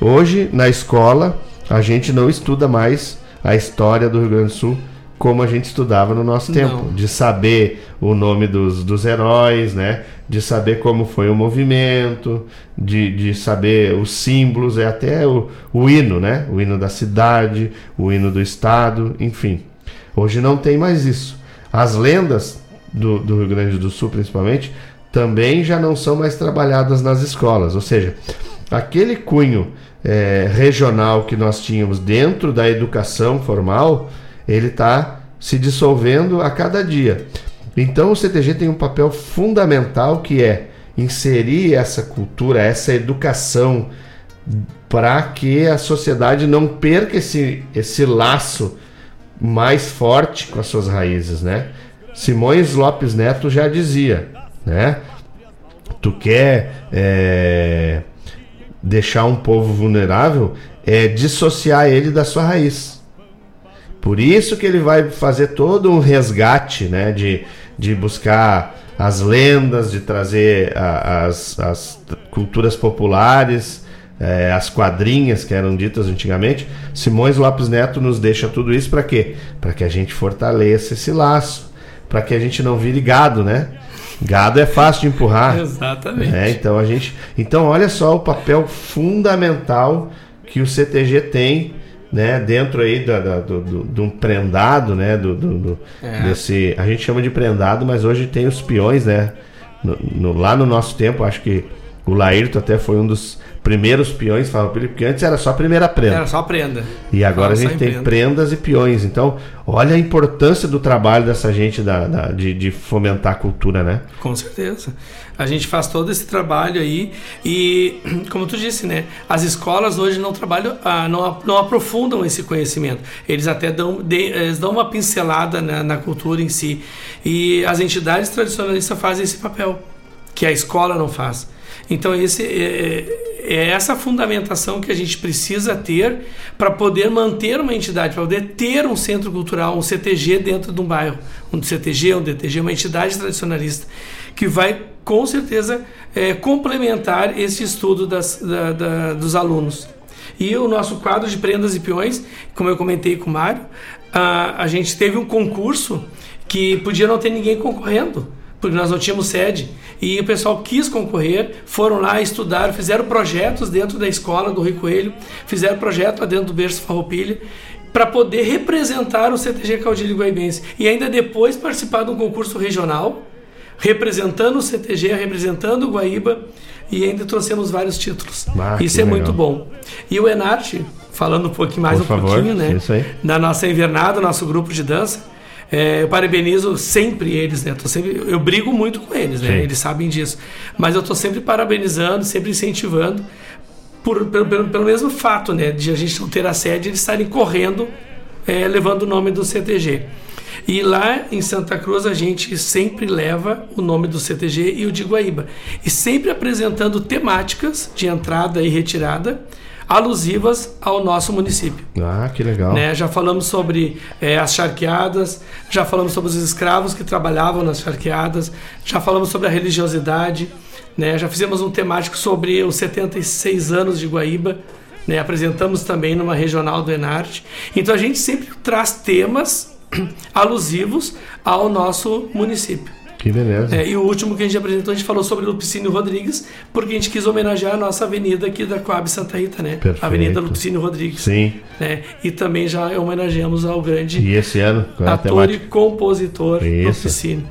Hoje, na escola, a gente não estuda mais a história do Rio Grande do Sul como a gente estudava no nosso tempo. Não. De saber o nome dos, dos heróis, né? De saber como foi o movimento, de, de saber os símbolos, é até o, o hino, né? O hino da cidade, o hino do estado, enfim. Hoje não tem mais isso. As lendas do, do Rio Grande do Sul, principalmente, também já não são mais trabalhadas nas escolas. Ou seja, aquele cunho eh, regional que nós tínhamos dentro da educação formal, ele está se dissolvendo a cada dia. Então o CTG tem um papel fundamental que é inserir essa cultura, essa educação para que a sociedade não perca esse, esse laço mais forte com as suas raízes, né? Simões Lopes Neto já dizia, né? Tu quer é, deixar um povo vulnerável é dissociar ele da sua raiz. Por isso que ele vai fazer todo um resgate, né? De, de buscar as lendas, de trazer a- as, as culturas populares, eh, as quadrinhas que eram ditas antigamente. Simões Lopes Neto nos deixa tudo isso para quê? Para que a gente fortaleça esse laço, para que a gente não vire gado, né? Gado é fácil de empurrar. Exatamente. É, então a gente. Então, olha só o papel fundamental que o CTG tem, né, dentro aí da, da- do, do- de um prendado, né? Do, do- do- É. desse, a gente chama de prendado, mas hoje tem os peões, né? No- no- lá no nosso tempo, acho que o Laírto até foi um dos primeiros peões farroupilha, porque antes era só a primeira prenda. Era só prenda. E agora Fala a gente em tem prenda. prendas e peões. Então, olha a importância do trabalho dessa gente da, da- de, de fomentar a cultura, né? Com certeza. A gente faz todo esse trabalho aí e, como tu disse, né? As escolas hoje não trabalham, ah, não, a- não aprofundam esse conhecimento. Eles até dão, de- eles dão uma pincelada na, na cultura em si. E as entidades tradicionalistas fazem esse papel, que a escola não faz. Então, esse é, é essa fundamentação que a gente precisa ter para poder manter uma entidade, para poder ter um centro cultural, um CTG dentro de um bairro. Um CTG, um DTG, uma entidade tradicionalista, que vai, com certeza, é, complementar esse estudo das, da- da- dos alunos. E o nosso quadro de prendas e peões, como eu comentei com o Mário, a, a gente teve um concurso que podia não ter ninguém concorrendo, porque nós não tínhamos sede. E o pessoal quis concorrer, foram lá, estudaram, fizeram projetos dentro da escola do Rio Coelho, fizeram projeto lá dentro do Berço Farroupilha, para poder representar o CTG Caudilho Guaibense. E ainda depois participar de um concurso regional, representando o CTG, representando o Guaíba e ainda trouxemos vários títulos. Ah, isso é legal. muito bom. E o Enarte, falando um pouquinho mais Por um favor, pouquinho, né? isso aí. Da nossa invernada, nosso grupo de dança. É, eu parabenizo sempre eles, né? Tô sempre, eu brigo muito com eles, né? Sim. Eles sabem disso. Mas eu tô sempre parabenizando, sempre incentivando, por, pelo, pelo, pelo mesmo fato, né? De a gente não ter a sede, eles estarem correndo, é, levando o nome do CTG. E lá em Santa Cruz a gente sempre leva o nome do CTG e o de Guaíba. E sempre apresentando temáticas de entrada e retirada alusivas ao nosso município. Ah, que legal. Né? Já falamos sobre eh, as charqueadas, já falamos sobre os escravos que trabalhavam nas charqueadas, já falamos sobre a religiosidade, né? já fizemos um temático sobre os 76 anos de Guaíba, né? apresentamos também numa regional do Enarte. Então a gente sempre traz temas alusivos ao nosso município. Que beleza. É, e o último que a gente apresentou, a gente falou sobre Lupicínio Rodrigues, porque a gente quis homenagear a nossa avenida aqui da Coab Santa Rita, né? Perfeito. Avenida Lupicínio Rodrigues. Sim. Né? E também já homenageamos ao grande E esse ano, ator e compositor Isso. Lupicínio.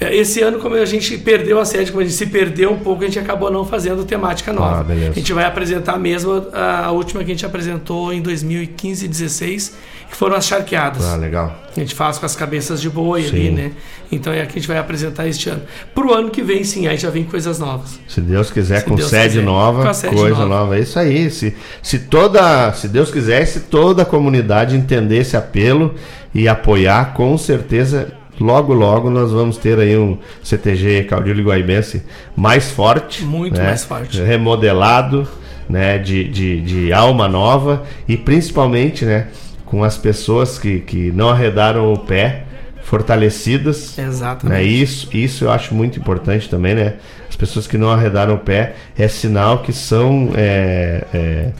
É, Esse ano, como a gente perdeu a sede, como a gente se perdeu um pouco, a gente acabou não fazendo temática nova. Ah, beleza. A gente vai apresentar mesmo a, a última que a gente apresentou em 2015 e 16, que foram as charqueadas. Ah, legal. A gente faz com as cabeças de boi ali, Sim. né? Então é a que a gente vai apresentar este ano. Pro ano que vem, sim, aí já vem coisas novas. Se Deus quiser, Se com Deus sede quiser. nova, Com sede coisa nova. nova. É isso aí. Se, se toda, se Deus quiser, se toda a comunidade entender esse apelo e apoiar, com certeza, logo, logo nós vamos ter aí um CTG Caudilho Guaibense mais forte. Muito né? mais forte. Remodelado, né? De, de, de alma nova e principalmente, né? Com as pessoas que, que não arredaram o pé, fortalecidas. Exatamente. Né? Isso, isso eu acho muito importante também, né? As pessoas que não arredaram o pé é sinal que são é, é,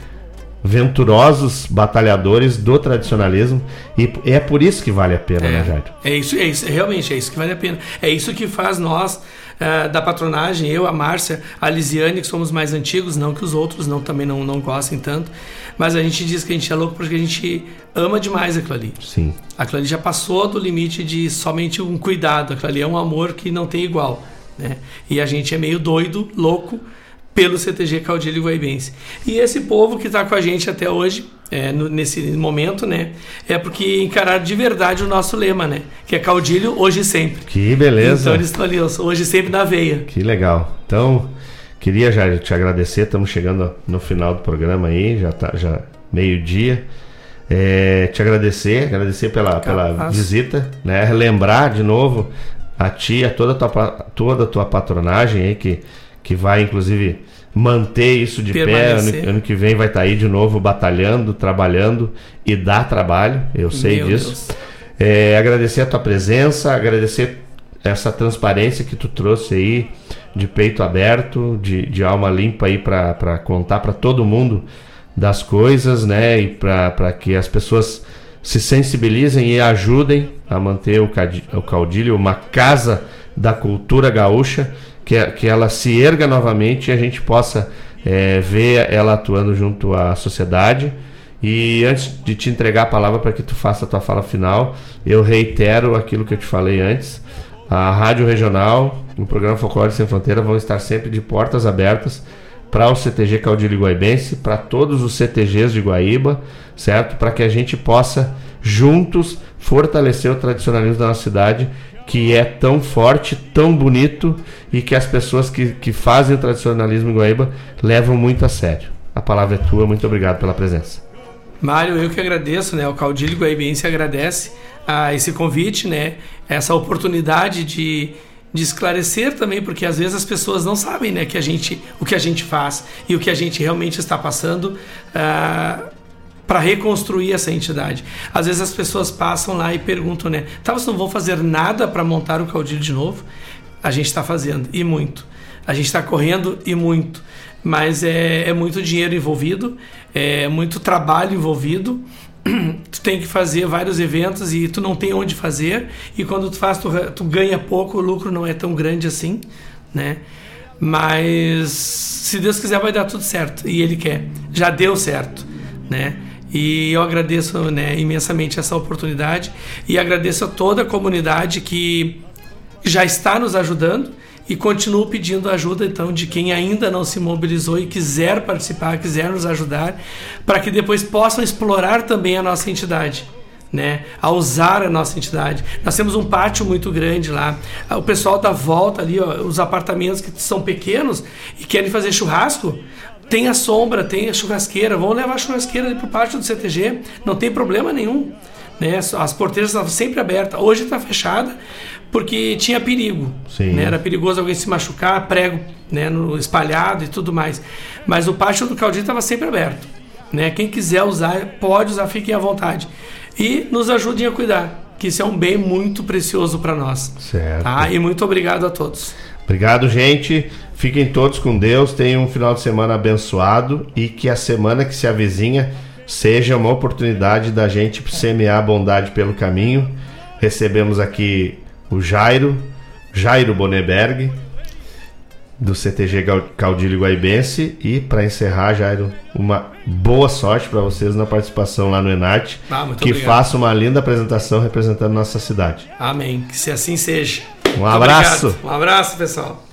venturosos batalhadores do tradicionalismo e é por isso que vale a pena, né, Jairo? É isso, é isso, realmente é isso que vale a pena. É isso que faz nós eh, da patronagem, eu, a Márcia, a Lisiane, que somos mais antigos, não que os outros não também não, não gostem tanto, mas a gente diz que a gente é louco porque a gente ama demais aquilo ali. Sim. Aquilo ali já passou do limite de somente um cuidado, aquilo ali é um amor que não tem igual. Né? E a gente é meio doido, louco, pelo CTG Caudilho Guaibense. E esse povo que está com a gente até hoje, é, no- nesse momento, né, é porque encararam de verdade o nosso lema, né, que é Caudilho hoje e sempre. Que beleza. Então eles estão ali, hoje e sempre na veia. Que legal. Então, queria já te agradecer. Estamos chegando no final do programa aí, já tá já meio-dia. É, te agradecer, agradecer pela, pela visita, né? Relembrar de novo a ti, a toda a tua, toda a tua patronagem aí, que, que vai inclusive manter isso de pé. Permanecer. Ano, ano que vem vai estar aí de novo batalhando, trabalhando e dá trabalho, eu sei Meu disso. É, agradecer a tua presença, agradecer essa transparência que tu trouxe aí, de peito aberto, de, de alma limpa aí para contar para todo mundo das coisas, né? E para que as pessoas se sensibilizem e ajudem a manter o, o caudilho uma casa da cultura gaúcha, que, que ela se erga novamente e a gente possa é, ver ela atuando junto à sociedade. E antes de te entregar a palavra para que tu faça a tua fala final, eu reitero aquilo que eu te falei antes. A Rádio Regional, o programa Folclore Sem Fronteira vão estar sempre de portas abertas para o CTG Caudilho Guaibense, para todos os CTGs de Guaíba, certo? Para que a gente possa juntos fortalecer o tradicionalismo da nossa cidade, que é tão forte, tão bonito e que as pessoas que, que fazem o tradicionalismo em Guaíba levam muito a sério. A palavra é tua, muito obrigado pela presença. Mário, eu que agradeço, né? O Caudilho Guaibense agradece a esse convite, né? Essa oportunidade de, de esclarecer também, porque às vezes as pessoas não sabem, né? Que a gente, o que a gente faz e o que a gente realmente está passando para reconstruir essa entidade. Às vezes as pessoas passam lá e perguntam, né? Tá, vocês não vão fazer nada para montar o Caudilho de novo? A gente está fazendo e muito. A gente está correndo e muito. Mas é, é muito dinheiro envolvido, é muito trabalho envolvido. tu tem que fazer vários eventos e tu não tem onde fazer. E quando tu faz, tu, tu ganha pouco, o lucro não é tão grande assim, né? Mas se Deus quiser vai dar tudo certo e Ele quer. Já deu certo, né? E eu agradeço né, imensamente essa oportunidade e agradeço a toda a comunidade que já está nos ajudando e continuo pedindo ajuda então de quem ainda não se mobilizou e quiser participar, quiser nos ajudar, para que depois possam explorar também a nossa entidade. Né, a usar a nossa entidade. Nós temos um pátio muito grande lá. O pessoal da volta ali, ó, os apartamentos que são pequenos e querem fazer churrasco, tem a sombra, tem a churrasqueira. Vamos levar a churrasqueira ali para o pátio do CTG, não tem problema nenhum. Né? As porteiras estavam sempre abertas. Hoje está fechada porque tinha perigo. Né? Era perigoso alguém se machucar, prego né, no espalhado e tudo mais. Mas o pátio do Caldinho estava sempre aberto. Né? Quem quiser usar, pode usar, fiquem à vontade. E nos ajudem a cuidar, que isso é um bem muito precioso para nós. Certo. Tá? E muito obrigado a todos. Obrigado, gente. Fiquem todos com Deus. Tenham um final de semana abençoado e que a semana que se avizinha seja uma oportunidade da gente semear a bondade pelo caminho. Recebemos aqui o Jairo, Jairo Boneberg, do CTG Caudilho Guaibense. E para encerrar, Jairo, uma boa sorte para vocês na participação lá no Enarte. Ah, que obrigado. faça uma linda apresentação representando nossa cidade. Amém. Que se assim seja. Um Muito abraço. obrigado. Um abraço, pessoal.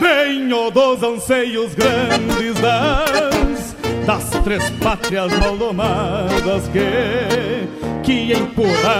Venho dos anseios grandes das, das três pátrias maldomadas que, que empurraram